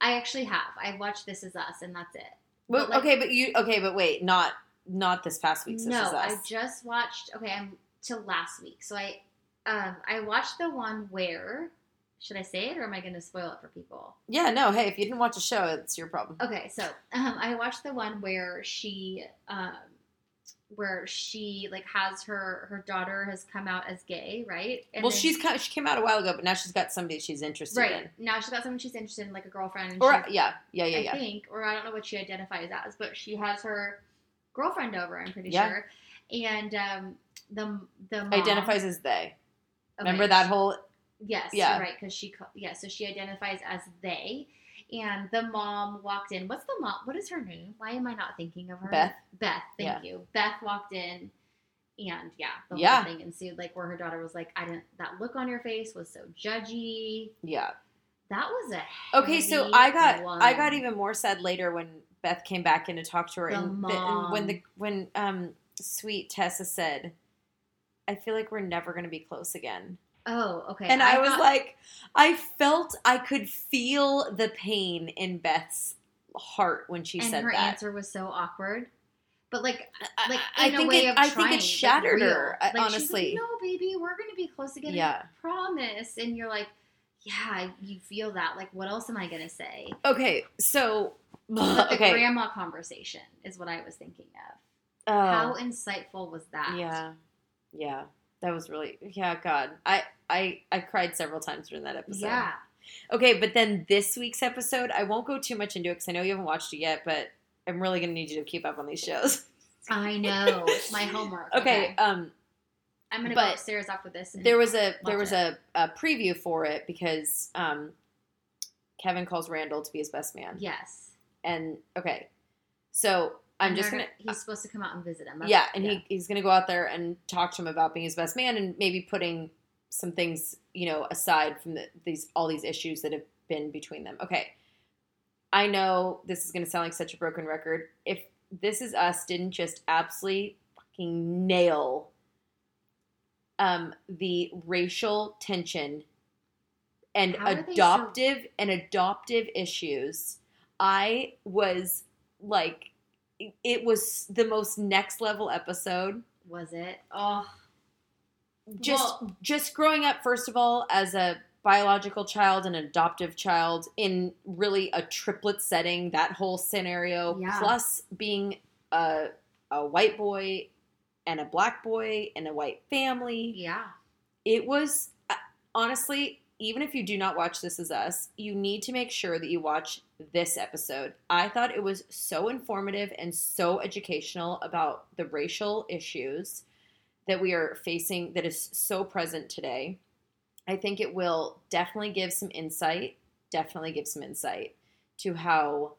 I actually have. I watched This Is Us, and that's it. But, But, like- okay, but you okay, but wait, not not this past week. No, I just watched. Okay, I'm to last week. So I, um, I watched the one where. Should I say it or am I going to spoil it for people? yeah, no. Hey, if you didn't watch the show, it's your problem. Okay, so um, I watched the one where she, um, where she like has her her daughter has come out as gay, right? And well, she's kind she came out a while ago, but now she's got somebody she's interested right in. now she's got someone she's interested in, like a girlfriend, and Or she's- yeah, yeah, yeah, I yeah. think, or I don't know what she identifies as, but she has her girlfriend over. I'm pretty Yeah. sure, and um, the the mom, Identifies as they. okay, Remember that whole Yes, Yeah. right because she yeah, so she identifies as they, and the mom walked in. What's the mom? What is her name? Why am I not thinking of her? Beth. Beth. Thank you. Beth walked in, and yeah, the Yeah. whole thing ensued. Like where her daughter was like, "I didn't." That look on your face was so judgy. yeah. That was a Okay, so I got one. I got even more sad later when Beth came back in to talk to her, The and, and when the when um sweet Tessa said, "I feel like we're never going to be close again," Oh, okay. and I, was thought- like, I felt I could feel the pain in Beth's heart when she and said her that. Her answer was so awkward. But like, I- like I a think it- I think it shattered real. her, I- Like, she's like, honestly. no, baby, we're gonna be close again. Yeah. I promise. And you're like, yeah, you feel that. Like, what else am I gonna say? Okay, so But the [SIGHS] okay, grandma conversation is what I was thinking of. Oh. How insightful was that? Yeah, yeah, that was really yeah. God, I I I cried several times during that episode. Yeah. Okay, but then this week's episode, I won't go too much into it because I know you haven't watched it yet, but I'm really gonna need you to keep up on these shows. [LAUGHS] I know. It's my homework. [LAUGHS] Okay, um, I'm gonna go but upstairs after this. And there was a there was a, a preview for it because um, Kevin calls Randall to be his best man, yes. and okay, so I'm And just gonna He's supposed to come out and visit him. That's- yeah, and he he's gonna go out there and talk to him about being his best man and maybe putting some things you know aside from the, these all these issues that have been between them. Okay, I know this is gonna sound like such a broken record. If this is us didn't just absolutely fucking nail um, the racial tension and How they so- adoptive and adoptive issues, I was like, it was the most next level episode. Was it? Oh, Just Well- just growing up, first of all, as a biological child and an adoptive child in really a triplet setting, that whole scenario, Yeah. plus being a a white boy and a black boy in a white family. yeah. it was uh, honestly even if you do not watch this is us you need to make sure that you watch this episode i thought it was so informative and so educational about the racial issues that we are facing that is so present today i think it will definitely give some insight definitely give some insight to how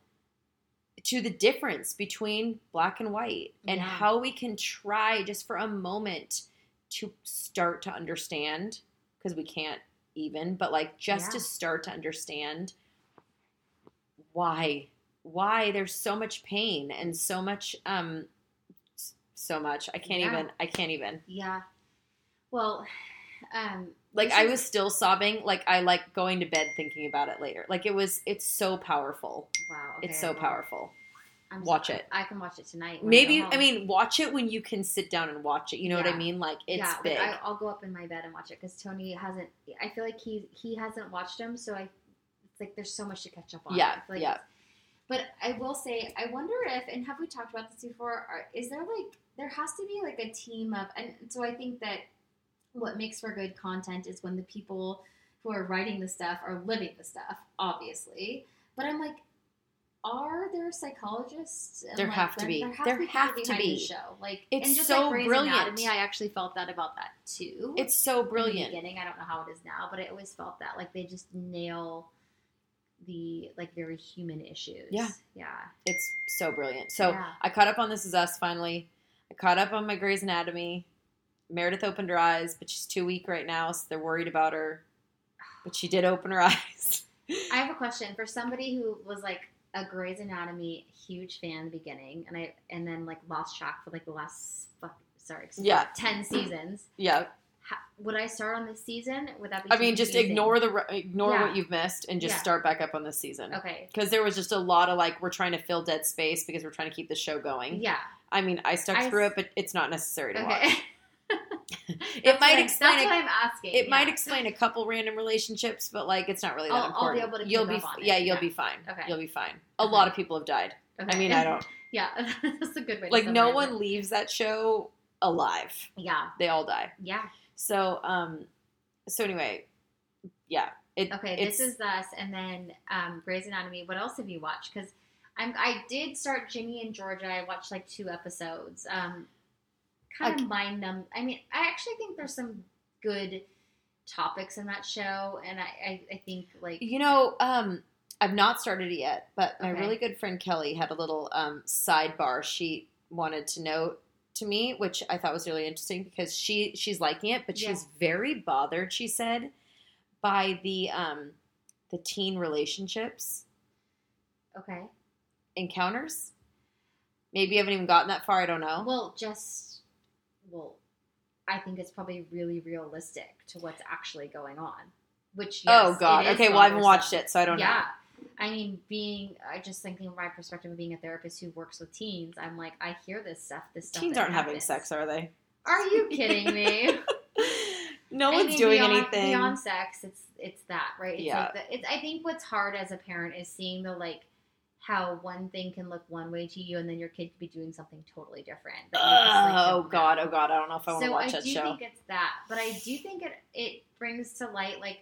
to the difference between black and white and Yeah. how we can try just for a moment to start to understand because we can't even but like just to start to understand why why there's so much pain and so much um so much i can't Yeah. even i can't even Yeah. Well, um, like i was still sobbing like i like going to bed thinking about it later like it was it's so powerful wow. okay, it's so powerful I'm Watch it. I can watch it tonight. maybe go i mean watch it when you can sit down and watch it you know what i mean like it's yeah, big I, I'll go up in my bed and watch it because Tony hasn't. I feel like he he hasn't watched them, so I. It's like there's so much to catch up on. Yeah, like yeah. But I will say, I wonder if, and have we talked about this before? Are, is there like there has to be like a team of, and so I think that what makes for good content is when the people who are writing the stuff are living the stuff, obviously. But I'm like, are there psychologists? and, There like, have to be. There have There to be, have to be. show. Like It's and just so like Grey's brilliant. Anatomy, I actually felt that about that too. it's so brilliant beginning. I don't know how it is now, but I always felt that like they just nail the like very human issues. Yeah. yeah. it's so brilliant so Yeah. i caught up on this is us finally i caught up on my grey's anatomy meredith opened her eyes but she's too weak right now so they're worried about her but she did open her [LAUGHS] eyes I have a question for somebody who was like a Grey's Anatomy huge fan in the beginning, and I and then like lost track for like the last fuck sorry Yeah. ten seasons. yeah ha- would I start on this season? Would that be? I mean, just ignore the ignore Yeah. what you've missed and just Yeah. start back up on this season. Okay. Because there was just a lot of like we're trying to fill dead space because we're trying to keep the show going. Yeah. I mean, I stuck I through it, but it's not necessary to Okay. watch. [LAUGHS] [LAUGHS] It might I- explain. That's a- what I'm asking. it yeah. might explain a couple random relationships, but like it's not really that I'll- I'll be important. able to you'll be up on it, yeah, you'll be fine. Okay. You'll be fine. A Okay. lot of people have died. I mean, I don't [LAUGHS] yeah, that's a good way. to like no one leaves that show alive. Yeah. They all die. Yeah. So um so anyway, yeah. It, Okay. This is us, and then um, Grey's Anatomy. What else have you watched? Because I'm I did start Ginny and Georgia. I watched like two episodes. Um, kind of mind numb. I mean, I actually think there's some good topics in that show, and I I, I think like You know, um, I've not started it yet, but my Okay. really good friend Kelly had a little um, sidebar she wanted to note to me, which I thought was really interesting because she she's liking it, but Yeah. she's very bothered. She said by the um, the teen relationships okay. encounters. Maybe you haven't even gotten that far. I don't know. Well, just well, I think it's probably really realistic to what's actually going on. Which oh God. it is Okay. Well, I haven't watched it, so I don't know. yeah. I mean, being I just thinking from my perspective of being a therapist who works with teens, I'm like, I hear this stuff. This stuff. Teens aren't having sex, are they? Are you kidding me? [LAUGHS] no I one's mean, doing beyond, anything. beyond sex. It's it's that right. It's Yeah. Like the, it's, I think what's hard as a parent is seeing the like how one thing can look one way to you, and then your kid could be doing something totally different. just, like, oh God. Oh God. I don't know if I want to so watch I that do show. think it's that, but I do think it it brings to light like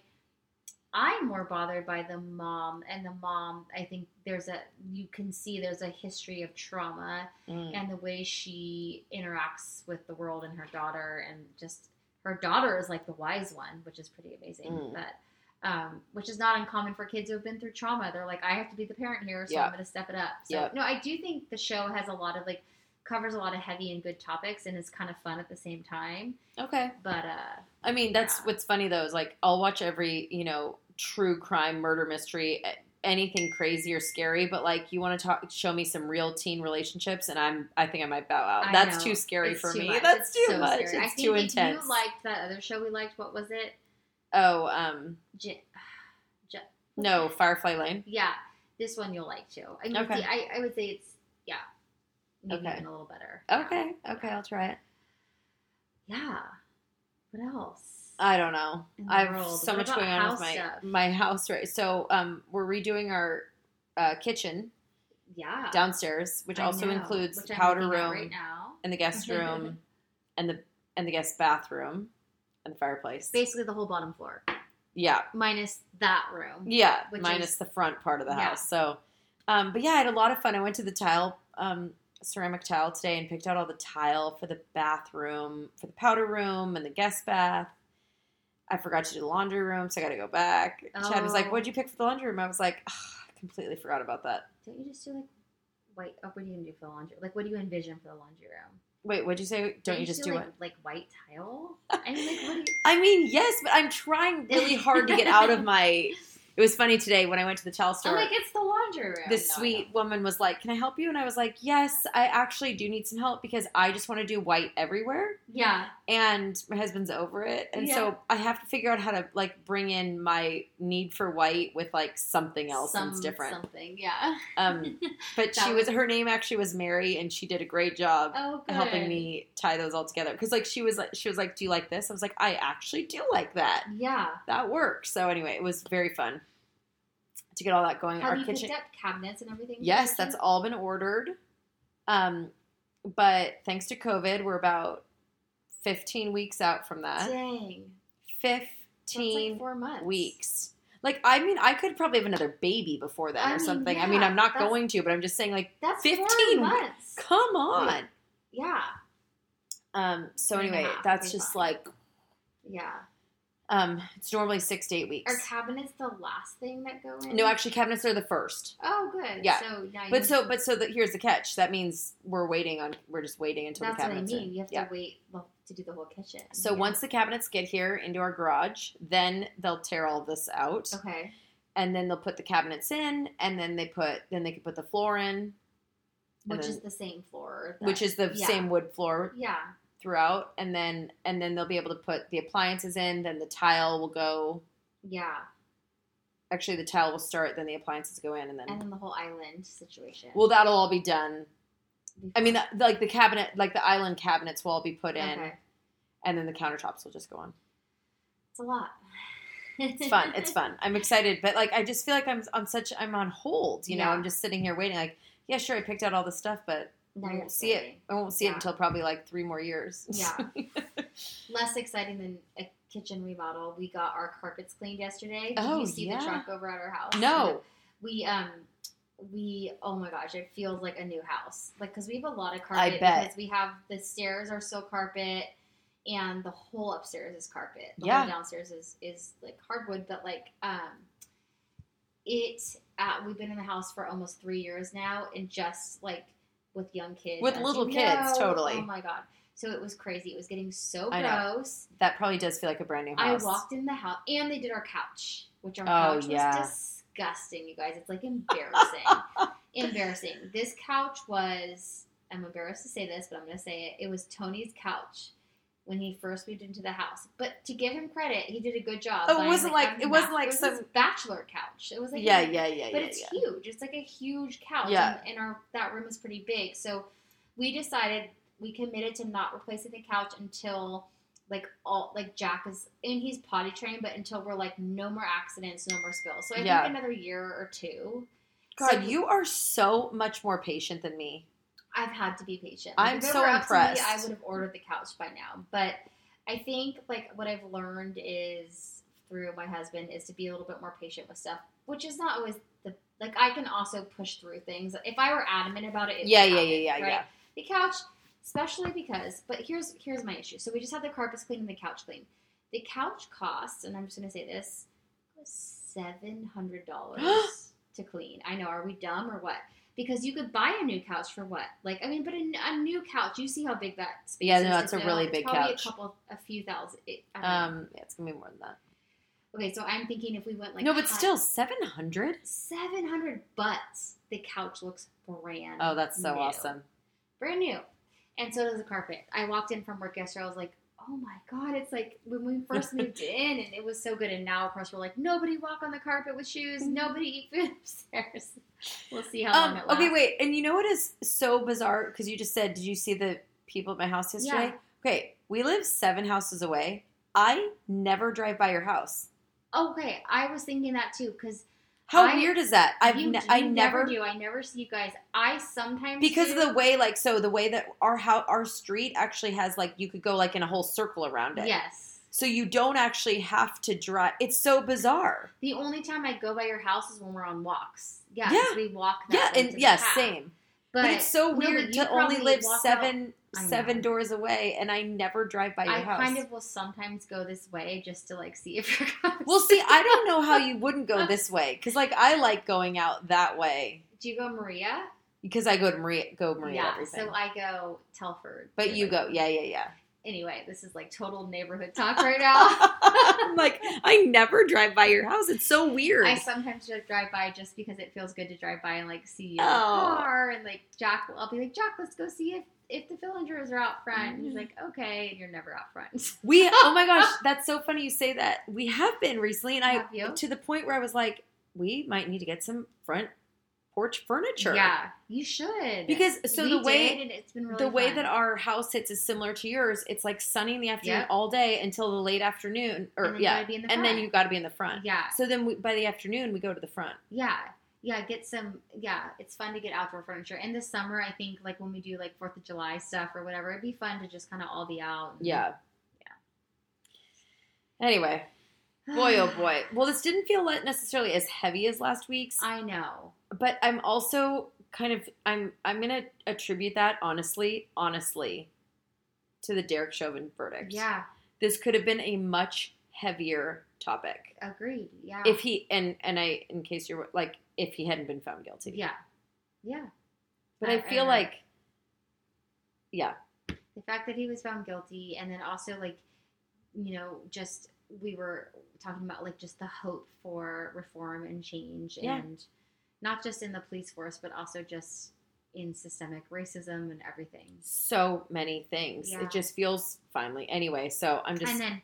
I'm more bothered by the mom and the mom. I think there's a you can see there's a history of trauma Mm. and the way she interacts with the world and her daughter and just her daughter is like the wise one, which is pretty amazing. Mm. But um, which is not uncommon for kids who have been through trauma. They're like, I have to be the parent here, so Yeah. I'm going to step it up. So Yeah. no, I do think the show has a lot of like covers a lot of heavy and good topics and is kind of fun at the same time. Okay. But uh, I mean, that's Yeah. what's funny though is like I'll watch every you know true crime murder mystery, anything crazy or scary, but like you want to talk, show me some real teen relationships, and I'm I think I might bow out. I that's know. too scary it's for too me. much. That's It's too so much. scary. I It's think too if intense. you liked that other show we liked, what was it? oh, um, J- [SIGHS] J- no, Firefly Lane. Yeah, this one you'll like too. I mean, Okay. see, I, I would say it's yeah, maybe Okay. even a little better. Yeah. Okay, okay, I'll try it. Yeah. What else? I don't know. I have so What much going on with my stuff? my house right. So um, we're redoing our uh, kitchen yeah. downstairs, which I also know, includes which the powder room right now. and the guest [LAUGHS] room and the and the guest bathroom and the fireplace. Basically, the whole bottom floor, Yeah, minus that room. yeah, Which minus is- the front part of the Yeah. house. So, um, but yeah, I had a lot of fun. I went to the tile, um, ceramic tile today and picked out all the tile for the bathroom, for the powder room and the guest bath. I forgot to do the laundry room, so I got to go back. Chad was like, Oh. "What'd you pick for the laundry room?" I was like, "Ugh, "I completely forgot about that." Don't you just do like white? Oh, what are you gonna do for the laundry? Like, what do you envision for the laundry room? Wait, what'd you say? Don't, you just do, like, it? like white tile? I mean, like, what you? [LAUGHS] I mean, yes, but I'm trying really [LAUGHS] hard to get out of my. It was funny today when I went to the tile store. I'm like, it's the laundry room. this No, sweet know. woman was like, "Can I help you?" And I was like, "Yes, I actually do need some help because I just want to do white everywhere, Yeah. And my husband's over it, and Yeah. so I have to figure out how to like bring in my need for white with like something else Some, that's different." Something. Yeah. Um, [LAUGHS] but she was her name actually was Mary, and she did a great job Oh, helping me tie those all together because like she was like she was like, "Do you like this?" I was like, "I actually do like that. Yeah. That works." So anyway, it was very fun to get all that going. Have Our you kitchen. picked up cabinets and everything? Yes, that's all been ordered. Um, but thanks to COVID, we're about 15 weeks out from that. Dang. 15 like four months. weeks. Like, I mean, I could probably have another baby before then I or mean, something. I mean, I'm not going to, but I'm just saying, like, That's 15 15 months. come on. Yeah. Um, so anyway, that's just like, Yeah. um, it's normally six to eight weeks. Are cabinets the last thing that go in? No, actually, cabinets are the first. Oh, good. Yeah. So you But so, but so that here's the catch. That means we're waiting on. We're just waiting until that's the what I mean. are. You have yeah. to wait well, to do the whole kitchen. So Yeah. once the cabinets get here into our garage, then they'll tear all this out, Okay. and then they'll put the cabinets in, and then they put then they can put the floor in, Which then- is the same floor. that- which is the yeah. same wood floor Yeah. throughout, and then and then they'll be able to put the appliances in. Then the tile will go. Yeah. Actually, the tile will start. Then the appliances go in, and then And then the whole island situation. well, that'll all be done. Before- I mean, the, like the cabinet, like the island cabinets will all be put in, okay. and then the countertops will just go on. It's a lot. It's [LAUGHS] fun. It's fun. I'm excited, but like I just feel like I'm on such I'm on hold. You know, Yeah. I'm just sitting here waiting. Like, yeah, sure, I picked out all the stuff, but Now I won't see it. I won't see it until probably like three more years. [LAUGHS] Yeah. Less exciting than a kitchen remodel. We got our carpets cleaned yesterday. Did Oh, you see yeah. the truck over at our house? no. We um we oh my gosh, it feels like a new house. Like because we have a lot of carpet. I bet. because we have the stairs are still carpet and the whole upstairs is carpet. The Yeah. whole downstairs is is like hardwood, but like um it uh, we've been in the house for almost three years now and just like with young kids. With little kids, know. totally. Oh my god. So it was crazy. It was getting so gross. That probably does feel like a brand new house. I walked in the house and they did our couch, which our Oh, couch yeah. was disgusting, you guys. It's like embarrassing. [LAUGHS] embarrassing. This couch was I'm embarrassed to say this, but I'm gonna say it. It was Tony's couch when he first moved into the house. But to give him credit, he did a good job. Oh, it wasn't like- a it wasn't like it was some- bachelor couch. It was like yeah, a- yeah, yeah, but yeah, it's yeah. huge. It's like a huge couch, Yeah. and, and our that room is pretty big. So we decided we committed to not replacing the couch until like all like Jack is and he's potty trained, but until we're like no more accidents, no more spills. So I Yeah. think another year or two. God, So you are so much more patient than me. I've had to be patient. I'm so up me, impressed. I would have ordered the couch by now. But I think like what I've learned is through my husband is to be a little bit more patient with stuff, which is not always the like I can also push through things. If I were adamant about it, it Yeah, yeah, happen, yeah, yeah, right? yeah. The couch, especially because, but here's here's my issue. So we just had the carpets clean and the couch clean. The couch costs, and I'm just gonna say this, seven hundred dollars [GASPS] to clean. I know. Are we dumb or what? Because you could buy a new couch for what? Like, I mean, but a, a new couch. You see how big that space Yeah, no, to it's a really It's big probably couch. A couple, a few thousand. It, I know. Um, yeah, it's gonna be more than that. okay, so I'm thinking if we went like no, but still, seven hundred. seven hundred. But the couch looks brand. Oh, that's so new. awesome. brand new. And so does the carpet. I walked in from work yesterday. I was like, oh my god, it's like when we first moved [LAUGHS] in, and it was so good. And now, of course, we're like, nobody walk on the carpet with shoes. Nobody eat food [LAUGHS] upstairs. We'll see how long Um, it lasts. okay, wait, and you know what is so bizarre? Because you just said, did you see the people at my house yesterday? Okay, we live seven houses away. I never drive by your house. Okay, I was thinking that too because How I- weird is that? I've you, ne- you I never never do. I never see you guys. I sometimes because do. of the way like so the way that our house our street actually has like you could go like in a whole circle around it. yes. So you don't actually have to drive. It's so bizarre. The only time I go by your house is when we're on walks. Yeah, Yeah. we walk. That Yeah, and yes, path. same. But, But, it's so weird you to only live seven know. Seven doors away, and I never drive by your I house. I kind of will sometimes go this way just to like see if you're. Well, see, I don't know how you wouldn't go [LAUGHS] this way because, like, I like going out that way Do you go Maria? because I go to Maria, go Maria yeah. everything. So I go Telford. but you go, yeah, yeah, yeah. Anyway, this is like total neighborhood [LAUGHS] talk right now. I'm like, I never drive by your house. It's so weird. I sometimes just drive by just because it feels good to drive by and like see your Oh. car and like Jack. I'll be like Jack, let's go see if if the Fillingers are out front. He's Mhm. like, okay, and you're never out front. [LAUGHS] we, oh my gosh, that's so funny you say that. We have been recently, and I you? to the point where I was like, we might need to get some front porch furniture. Yeah, you should. Because so We the way did, it's been really the way fun. that our house sits is similar to yours. It's like sunny in the afternoon Yep. all day until the late afternoon, or And yeah, gotta be in the and then front. you got to be in the front. yeah, So then we, by the afternoon we go to the front. yeah, yeah. Get some. Yeah, it's fun to get outdoor furniture. And this summer, I think like when we do like Fourth of July stuff or whatever, it'd be fun to just kind of all be out. and- Yeah. Anyway, [SIGHS] boy oh boy. Well, this didn't feel necessarily as heavy as last week's, I know. but I'm also kind of I'm I'm gonna attribute that honestly, honestly, to the Derek Chauvin verdict. Yeah, this could have been a much heavier topic. agreed. Yeah. if he and and I in case you're like if he hadn't been found guilty. yeah, yeah. But I- I, I feel agree. like yeah. the fact that he was found guilty and then also like you know just we were talking about like just the hope for reform and change Yeah. and not just in the police force but also just in systemic racism and everything. So many things. Yeah. It just feels finally. Anyway, so I'm just and then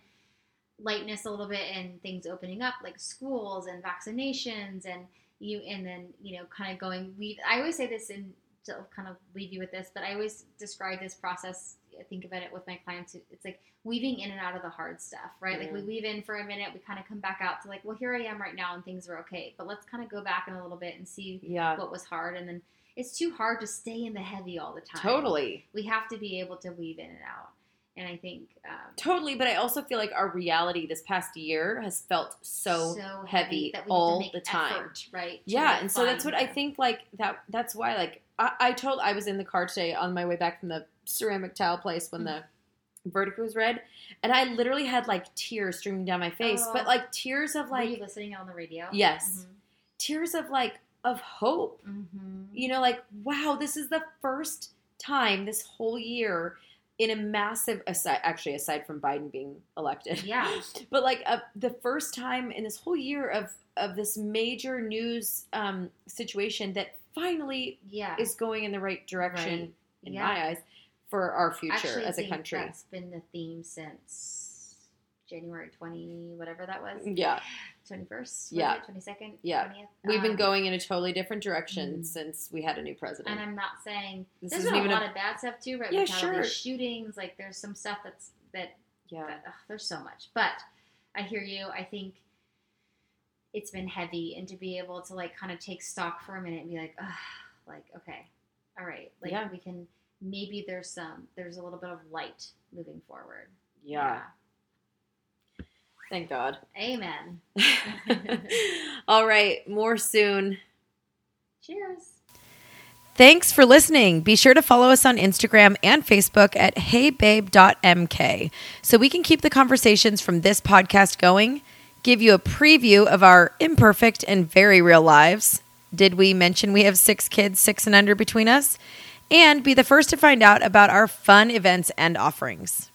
lightness a little bit and things opening up like schools and vaccinations and you and then you know kind of going we i always say this and to kind of leave you with this but i always describe this process I think about it with my clients it's like weaving in and out of the hard stuff right? Like we mm-hmm. weave in for a minute we kind of come back out to like well here i am right now and things are okay but let's kind of go back in a little bit and see yeah, what was hard and then it's too hard to stay in the heavy all the time. Totally. we have to be able to weave in and out and i think um, Totally, but I also feel like our reality this past year has felt so, heavy, that we all have to make the time. effort, right? Yeah, and so that's what I think. Like that. That's why. Like I, I told I was in the car today on my way back from the ceramic tile place when the verdict was read, and I literally had like tears streaming down my face, Oh. but like tears of Were you like listening on the radio? Yes. tears of like of hope. Mm-hmm. You know, like wow, this is the first time this whole year in a massive aside actually aside from Biden being elected Yeah. [LAUGHS] but like uh, the first time in this whole year of of this major news um, situation that finally Yeah. is going in the right direction Right. in Yeah. my eyes for our future Actually, as a country. That's been the theme since January 20, whatever that was. Yeah, 21st? Yeah. 22nd? Yeah. 20th? we've been Um, going in a totally different direction Mhm. since we had a new president. And I'm not saying This there's isn't been a lot a- of bad stuff too, right? Yeah, sure. shootings, like there's some stuff that's that yeah, ugh, there's so much. But I hear you. I think it's been heavy, and to be able to like kind of take stock for a minute and be like, Ugh, like okay, all right, like Yeah. we can maybe there's some there's a little bit of light moving forward. yeah. Thank God. Amen. [LAUGHS] All right, more soon. Cheers. Thanks for listening. Be sure to follow us on Instagram and Facebook at heybabe.mk so we can keep the conversations from this podcast going, give you a preview of our imperfect and very real lives. Did we mention we have six kids, six and under between us? And be the first to find out about our fun events and offerings.